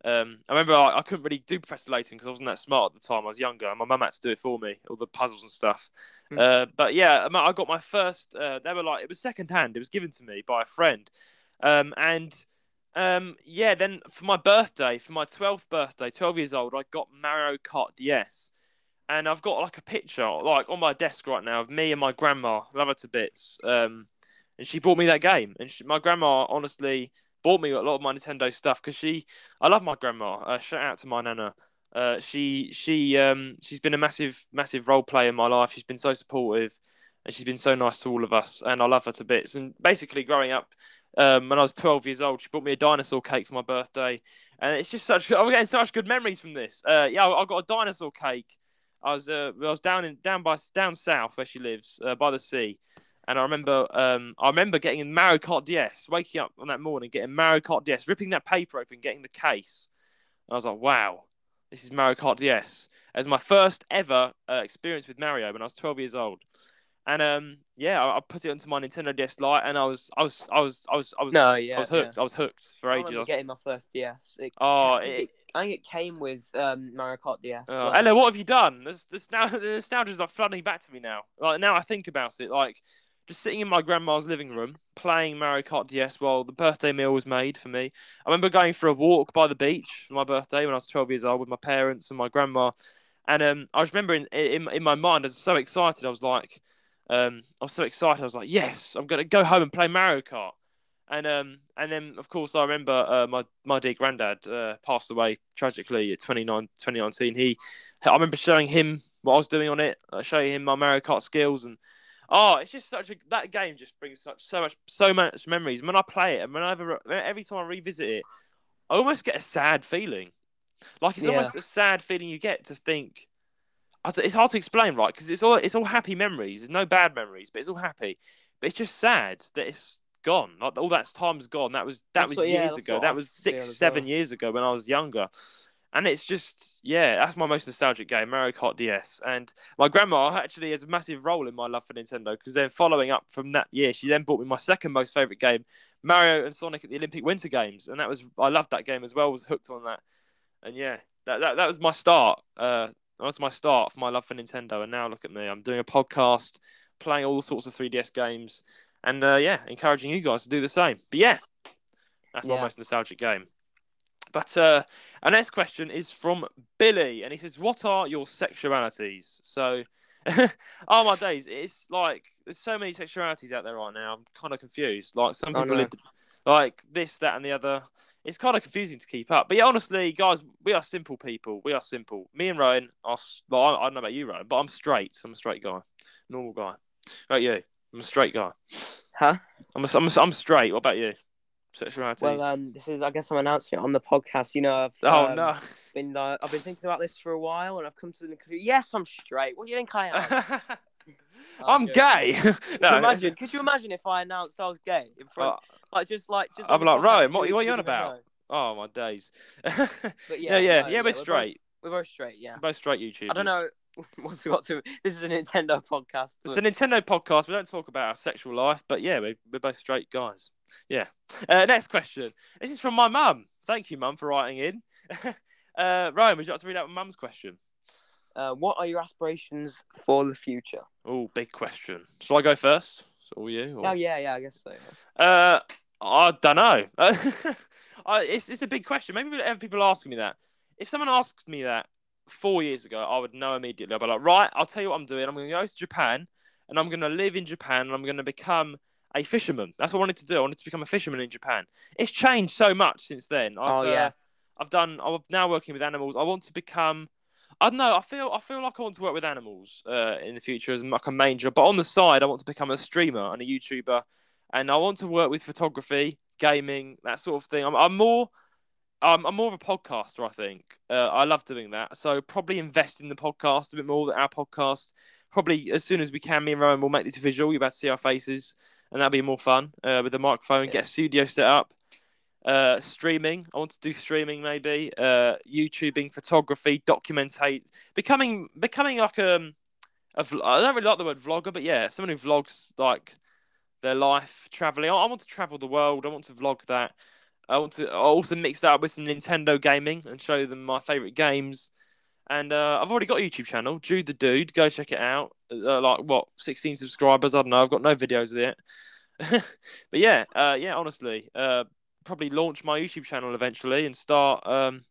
Um, I remember I, I, couldn't really do Professor Layton because I wasn't that smart at the time. I was younger. My mum had to do it for me, all the puzzles and stuff. Mm. Uh, but yeah, I got my first. Uh, they were like it was second hand. It was given to me by a friend, um, and um, yeah, then for my birthday, for my 12th birthday, 12 years old, I got Mario Kart DS. And I've got like a picture, like on my desk right now, of me and my grandma. Love her to bits. Um, and she bought me that game. And she, my grandma, honestly, bought me a lot of my Nintendo stuff because she, I love my grandma. Uh, shout out to my nana. Uh, she, she, um, she's been a massive, massive role player in my life. She's been so supportive, and she's been so nice to all of us. And I love her to bits. And basically, growing up, um, when I was 12 years old. She bought me a dinosaur cake for my birthday, and it's just such. I'm getting such good memories from this. Uh, yeah, I, got a dinosaur cake. I was uh, I was down in down by down south where she lives uh, by the sea, and I remember um, I remember getting Mario Kart DS, waking up on that morning, getting Mario Kart DS, ripping that paper open, getting the case, and I was like, wow, this is Mario Kart DS. As my first ever uh, experience with Mario when I was 12 years old. And um, yeah, I, I, put it onto my Nintendo DS Lite, and I was, I was, I was, I was, I was, no, yeah, I was hooked. Yeah. I was hooked for ages. I was... getting my first DS. It, oh, I think it, I think it came with um, Mario Kart DS. Uh, so. Ella, what have you done? There's, there's now the nostalgia is like flooding back to me now. Like now, I think about it, like just sitting in my grandma's living room playing Mario Kart DS while the birthday meal was made for me. I remember going for a walk by the beach for my birthday when I was 12 years old with my parents and my grandma. And um, I just remember in, in in my mind, I was so excited. I was like, um, I was so excited. I was like, yes, I'm gonna go home and play Mario Kart. And um, and then of course I remember uh, my my dear granddad uh, passed away tragically at 29, 2019. He, I remember showing him what I was doing on it, uh, showing him my Mario Kart skills, and oh, it's just such a that game just brings such so much so much memories. When I play it, and whenever every time I revisit it, I almost get a sad feeling. Like it's yeah. almost a sad feeling you get to think it's hard to explain, right? Because it's all it's all happy memories. There's no bad memories, but it's all happy. But it's just sad that it's gone. Like all that time's gone. That was that that's was what, years yeah, ago. That was six, seven well. years ago when I was younger. And it's just yeah, that's my most nostalgic game, Mario Kart DS. And my grandma actually has a massive role in my love for Nintendo because then following up from that year, she then bought me my second most favorite game, Mario and Sonic at the Olympic Winter Games, and that was I loved that game as well. Was hooked on that, and yeah, that that, that was my start. Uh, that was my start for my love for Nintendo, and now look at me. I'm doing a podcast, playing all sorts of 3DS games, and uh, yeah, encouraging you guys to do the same. But yeah, that's yeah. my most nostalgic game. But uh, our next question is from Billy, and he says, "What are your sexualities?" So, oh my days, it's like there's so many sexualities out there right now. I'm kind of confused. Like some oh, people, oh, no. like this, that, and the other it's kind of confusing to keep up. But yeah, honestly, guys, we are simple people. We are simple. Me and Roan are. Well, I, don't know about you, Roan, but I'm straight. I'm a straight guy, normal guy. About you? I'm a straight guy. Huh? I'm a, I'm, a, I'm straight. What about you? Sexuality. Well, um, this is. I guess I'm announcing it on the podcast. You know, I've, oh um, no. Been uh, I've been thinking about this for a while, and I've come to the conclusion. Yes, I'm straight. What do you think I am? I'm gay. no. Could you imagine? Could you imagine if I announced I was gay in front, oh. Like just like just? I'm like, Roan, what, what are you on about? Oh my days. but yeah, yeah, yeah, no, yeah, we're, straight. Both, we're both straight. Yeah, we're both straight YouTubers. I don't know what's got to. This is a Nintendo podcast. But... It's a Nintendo podcast. We don't talk about our sexual life, but yeah, we're, we're both straight guys. Yeah. Uh, next question. This is from my mum. Thank you, mum, for writing in. uh, Roan, would you like to read out mum's question? Uh, what are your aspirations for the future? Oh, big question. Shall I go first? So you? Or... Oh yeah, yeah, I guess so. Yeah. Uh, I don't know. I, it's it's a big question. Maybe people asking me that. If someone asked me that four years ago, I would know immediately. I'd be like, right, I'll tell you what I'm doing. I'm going to go to Japan, and I'm going to live in Japan, and I'm going to become a fisherman. That's what I wanted to do. I wanted to become a fisherman in Japan. It's changed so much since then. I've, oh yeah. Uh, I've done. I'm now working with animals. I want to become. I don't know. I feel. I feel like I want to work with animals uh, in the future as like a main job. But on the side, I want to become a streamer and a YouTuber, and I want to work with photography gaming, that sort of thing. I'm, I'm more. I'm, I'm more of a podcaster, I think. Uh, I love doing that. So probably invest in the podcast a bit more than our podcast. Probably as soon as we can, me and Roan will make this visual. You're about to see our faces, and that'll be more fun uh, with the microphone. Yeah. Get a studio set up. Uh, streaming. I want to do streaming maybe. Uh, YouTubing, photography, documentate, becoming becoming like um, a vl- I don't really like the word vlogger, but yeah, someone who vlogs like their life traveling. I, I want to travel the world. I want to vlog that. I want to I also mix that up with some Nintendo gaming and show them my favorite games. And uh, I've already got a YouTube channel, Jude the Dude. Go check it out. Uh, like what, 16 subscribers? I don't know. I've got no videos it. but yeah, uh, yeah. Honestly, uh, probably launch my YouTube channel eventually and start. Um,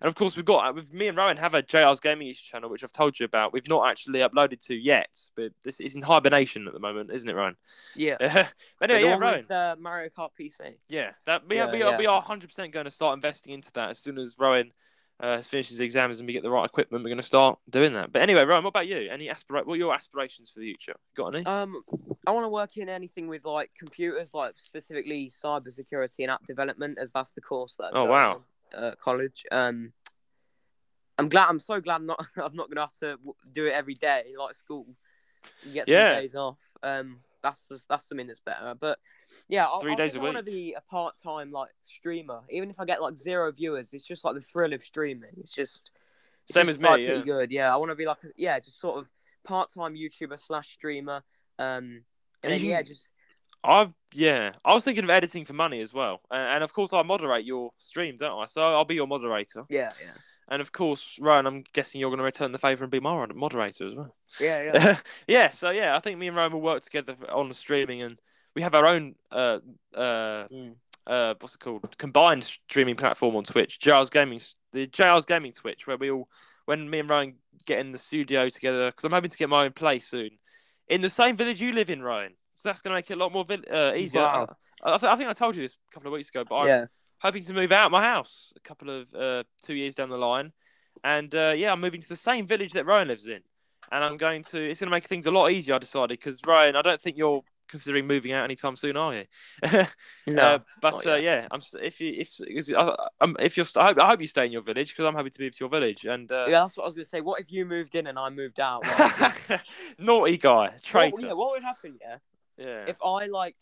and of course, we've got with me and Roan have a JR's Gaming YouTube channel, which I've told you about. We've not actually uploaded to yet, but this is in hibernation at the moment, isn't it, Roan? Yeah. but anyway, yeah, Roan. with, uh, Mario Kart PC. Yeah, that we Yeah, are, we are, yeah. we are 100% going to start investing into that as soon as Roan uh, finishes his exams and we get the right equipment. We're going to start doing that. But anyway, Roan, what about you? Any aspira- What are your aspirations for the future? Got any? Um, I want to work in anything with like computers, like specifically cybersecurity and app development, as that's the course that. I'm Oh, wow. on At college. Um, I'm glad. I'm so glad. I'm not. I'm not gonna have to do it every day like school. You get some Yeah. days off. Um, that's just, that's something that's better. But yeah, Three I days a I want to be a part-time like streamer, even if I get like zero viewers. It's just like the thrill of streaming. It's just it's Same just, as me, like, yeah. pretty good. Yeah, I want to be like a, yeah, just sort of part-time YouTuber slash streamer. Um, And then yeah, just I've yeah, I was thinking of editing for money as well, and, and of course I moderate your stream, don't I? So I'll be your moderator, yeah, yeah, and of course, Roan, I'm guessing you're going to return the favour and be my moderator as well. yeah, yeah. yeah, so yeah, I think me and Roan will work together on the streaming, and we have our own uh uh Mm. uh what's it called combined streaming platform on Twitch, JR's Gaming, the JR's Gaming Twitch, where we all when me and Roan get in the studio together, because I'm hoping to get my own place soon, in the same village you live in, Roan. So that's going to make it a lot more uh, easier. Wow. I, I, th- I think I told you this a couple of weeks ago, but I'm yeah. hoping to move out of my house a couple of uh, two years down the line, and uh, yeah, I'm moving to the same village that Roan lives in, and I'm going to. It's going to make things a lot easier. I decided because Roan, I don't think you're considering moving out anytime soon, are you? No, Uh, but uh, yeah, I'm. If you if I'm, if you're, I hope, I hope you stay in your village because I'm happy to move to your village. And uh, yeah, that's what I was gonna say. What if you moved in and I moved out? Naughty guy, traitor. what, yeah, what would happen? Yeah, yeah, if I like,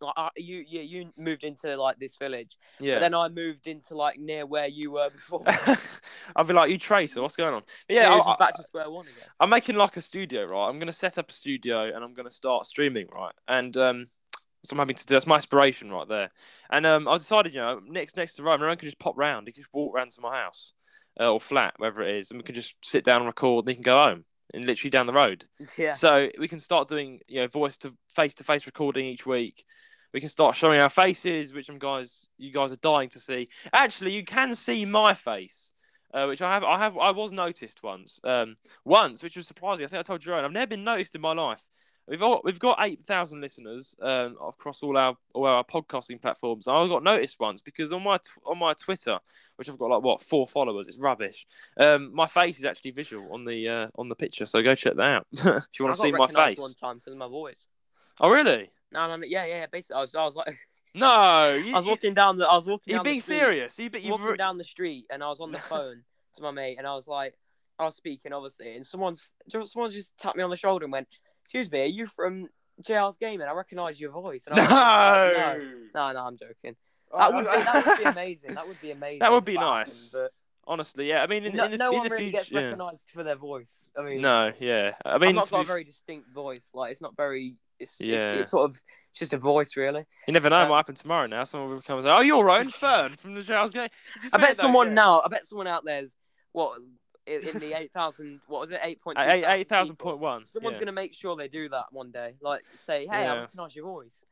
like you, yeah, you moved into like this village, yeah. but then I moved into like near where you were before. I'd be like, you traitor. What's going on? But yeah, yeah, I- back to square one again. I'm making like a studio, right? I'm gonna set up a studio and I'm gonna start streaming, right? And um, so I'm having to do. That's my aspiration right there. And um, I decided, you know, next next to Roan, Roan could just pop round. He could just walk round to my house uh, or flat, wherever it is, and we can just sit down and record. And he can go home literally down the road. Yeah, So we can start doing, you know, voice to face to face recording each week. We can start showing our faces, which I'm guys, you guys are dying to see. Actually, you can see my face, uh, which I have, I have, I was noticed once, um, once, which was surprising. I think I told Jerome, I've never been noticed in my life. We've all, we've got eight thousand listeners um, across all our all our podcasting platforms. I got noticed once because on my on my Twitter, which I've got like what four followers, it's rubbish. Um, my face is actually visual on the uh, on the picture, so go check that out if you want to see my face. one time because of my voice. Oh really? No, no, no, yeah, yeah. Basically, I was, I was like, No, you, I was walking down the, I was walking. You, are down the being street. serious? You, you walking down the street and I was on the phone to my mate and I was like, I was speaking obviously, and someone's someone just tapped me on the shoulder and went, "Excuse me, are you from JR's Gaming? I recognise your voice." And I was like, No. no, no, no, I'm joking. That would, be, that would be amazing. That would be amazing. That would be nice. happened, Honestly, yeah. I mean, in, no, in the, no in one the really future, gets yeah. recognised for their voice. I mean, No, yeah. I mean, it's not a very distinct voice. Like it's not very. It's, Yeah. it's, it's sort of it's just a voice, really. You never know Um, what happened tomorrow. Now someone will come and say, "Oh, you're Ryan Fern from the Giles Game." I bet someone yeah. now. I bet someone out there's what in, in the eight thousand. What was it? Eight point. Eight eight thousand point. Someone's yeah. gonna make sure they do that one day. Like say, hey, I Yeah. recognise your voice.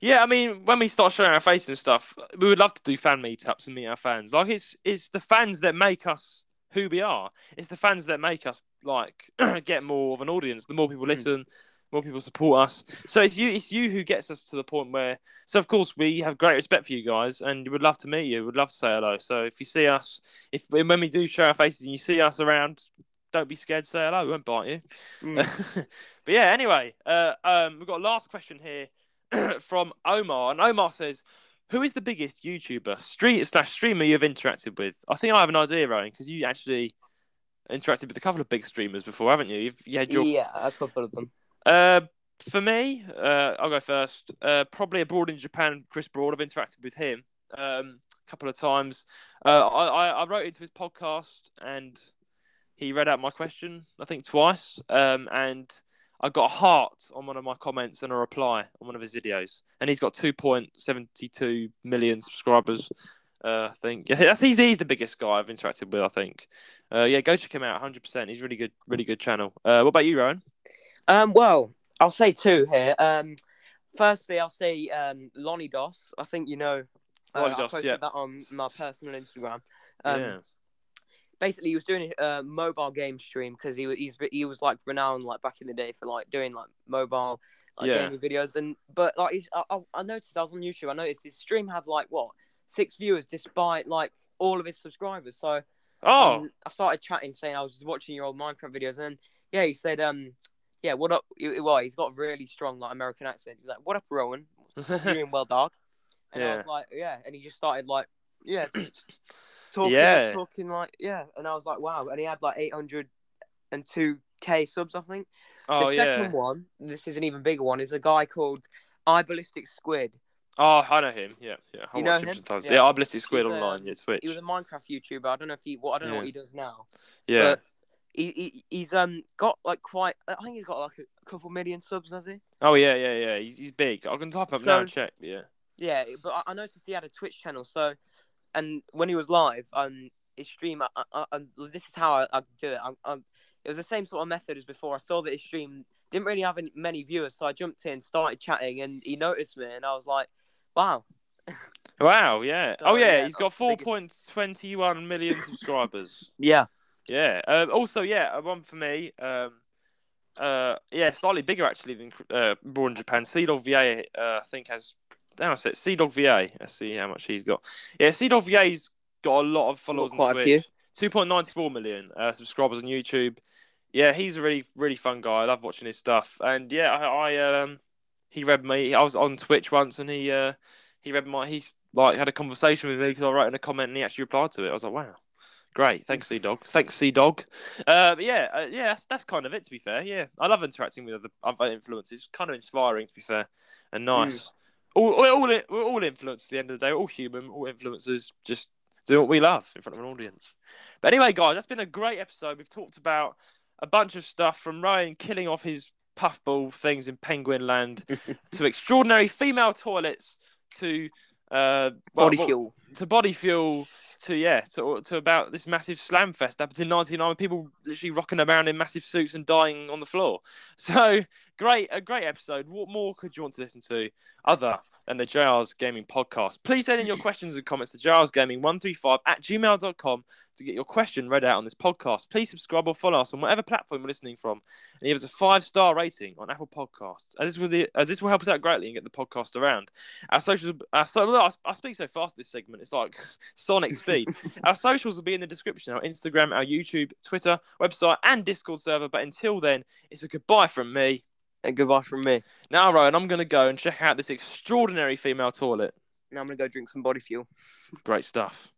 Yeah, I mean, when we start showing our faces and stuff, we would love to do fan meetups and meet our fans. Like it's it's the fans that make us who we are. It's the fans that make us like get more of an audience. The more people hmm. listen, more people support us. So it's you it's you who gets us to the point where so of course we have great respect for you guys and we would love to meet you. We'd love to say hello. So if you see us if when we do show our faces and you see us around, don't be scared say hello, we won't bite you. but yeah, anyway, uh, um, we've got a last question here from Omar, and Omar says, "Who is the biggest YouTuber street slash streamer you've interacted with?" I think I have an idea, Roan, because you actually interacted with a couple of big streamers before, haven't you? You've you had your Yeah, a couple of them. Uh, for me, uh, I'll go first. Uh, probably Abroad in Japan, Chris Broad. I've interacted with him um, a couple of times. Uh, I, I, wrote into his podcast and he read out my question, I think twice. Um, and I got a heart on one of my comments and a reply on one of his videos. And he's got 2.72 million subscribers. Uh, I think yeah, that's he's, he's the biggest guy I've interacted with. I think. Uh, yeah, go check him out. Hundred percent. He's really good. Really good channel. Uh, what about you, Roan? Um, well, I'll say two here. Um, firstly, I'll say um, Lonnie Dos. I think you know. Uh, Lonnie I Dos, posted yeah. that on my personal Instagram. Um, yeah. Basically, he was doing a mobile game stream because he was he's, he was like renowned like back in the day for like doing like mobile like Yeah. gaming videos and but like he's- I, I, I noticed I was on YouTube. I noticed his stream had like what six viewers despite like all of his subscribers. So Oh, um, I started chatting, saying I was just watching your old Minecraft videos, and then, yeah, he said, um, yeah, what up? he- Well, he's got a really strong like American accent. He's like, "What up, Roan? You doing well, dog?" And I Yeah. was like, "Yeah," and he just started like, yeah, talking, Yeah. talking like, yeah, and I was like, "Wow!" And he had like eight hundred and two k subs, I think. oh the yeah. second one, this is an even bigger one, is a guy called iBallisticSquid. Oh, I know him. Yeah, yeah. I You watch know him him? sometimes. Yeah. Yeah, iBallisticSquid He's, online. Yeah, Twitch. He was a Minecraft YouTuber. I don't know if he, well, I don't know Yeah. what he does now. yeah. but- He, he he's um got like quite. I think he's got like a couple million subs, has he? Oh yeah, yeah, yeah. He's, he's big. I can type up now and check. Yeah. Yeah, but I, I noticed he had a Twitch channel. So, and when he was live, um, his stream, I, I, I, this is how I, I do it. I, I, it was the same sort of method as before. I saw that his stream didn't really have any, many viewers, so I jumped in, started chatting, and he noticed me, and I was like, "Wow, Wow. Yeah. So, oh yeah. yeah, he's got four biggest- point twenty one million subscribers. yeah, Yeah. Um, also, yeah, one for me. Um, uh, yeah, slightly bigger actually than uh, Abroad in Japan. CDawgVA, uh, I think has. Damn, I said CDawgVA. Let's see how much he's got. Yeah, CDawgVA's got a lot of followers quite on a few. Twitch. Two point ninety four million uh, subscribers on YouTube. Yeah, he's a really really fun guy. I love watching his stuff. And yeah, I, I um, he read me. I was on Twitch once, and he uh, he read my. He's like had a conversation with me because I wrote in a comment, and he actually replied to it. I was like, wow. Great, thanks, CDawg. Thanks, CDawg. Uh, yeah, uh, yeah, that's, that's kind of it. To be fair, yeah, I love interacting with other other influences. Kind of inspiring, to be fair, and nice. All, we're all we're all influenced. At the end of the day, we're all human, all influencers. Just do what we love in front of an audience. But anyway, guys, that's been a great episode. We've talked about a bunch of stuff from Roan killing off his puffball things in Penguin Land to extraordinary female toilets to uh, well, body well, fuel. to body fuel to yeah to to about this massive slam fest happened in '99 with people literally rocking around in massive suits and dying on the floor. So great, a great episode. What more could you want to listen to other than the JR's Gaming podcast? Please send in your questions and comments to jrsgaming135 at gmail.com to get your question read out on this podcast. Please subscribe or follow us on whatever platform you're listening from and give us a five star rating on Apple Podcasts. As this will the, as this will help us out greatly and get the podcast around. Our socials, our, so, I, I speak so fast this segment. It's like sonic speed. our socials will be in the description. Our Instagram, our YouTube, Twitter, website, and Discord server. But until then, it's a goodbye from me. And goodbye from me. Now, Roan, I'm going to go and check out this extraordinary female toilet. Now I'm gonna go drink some body fuel. Great stuff.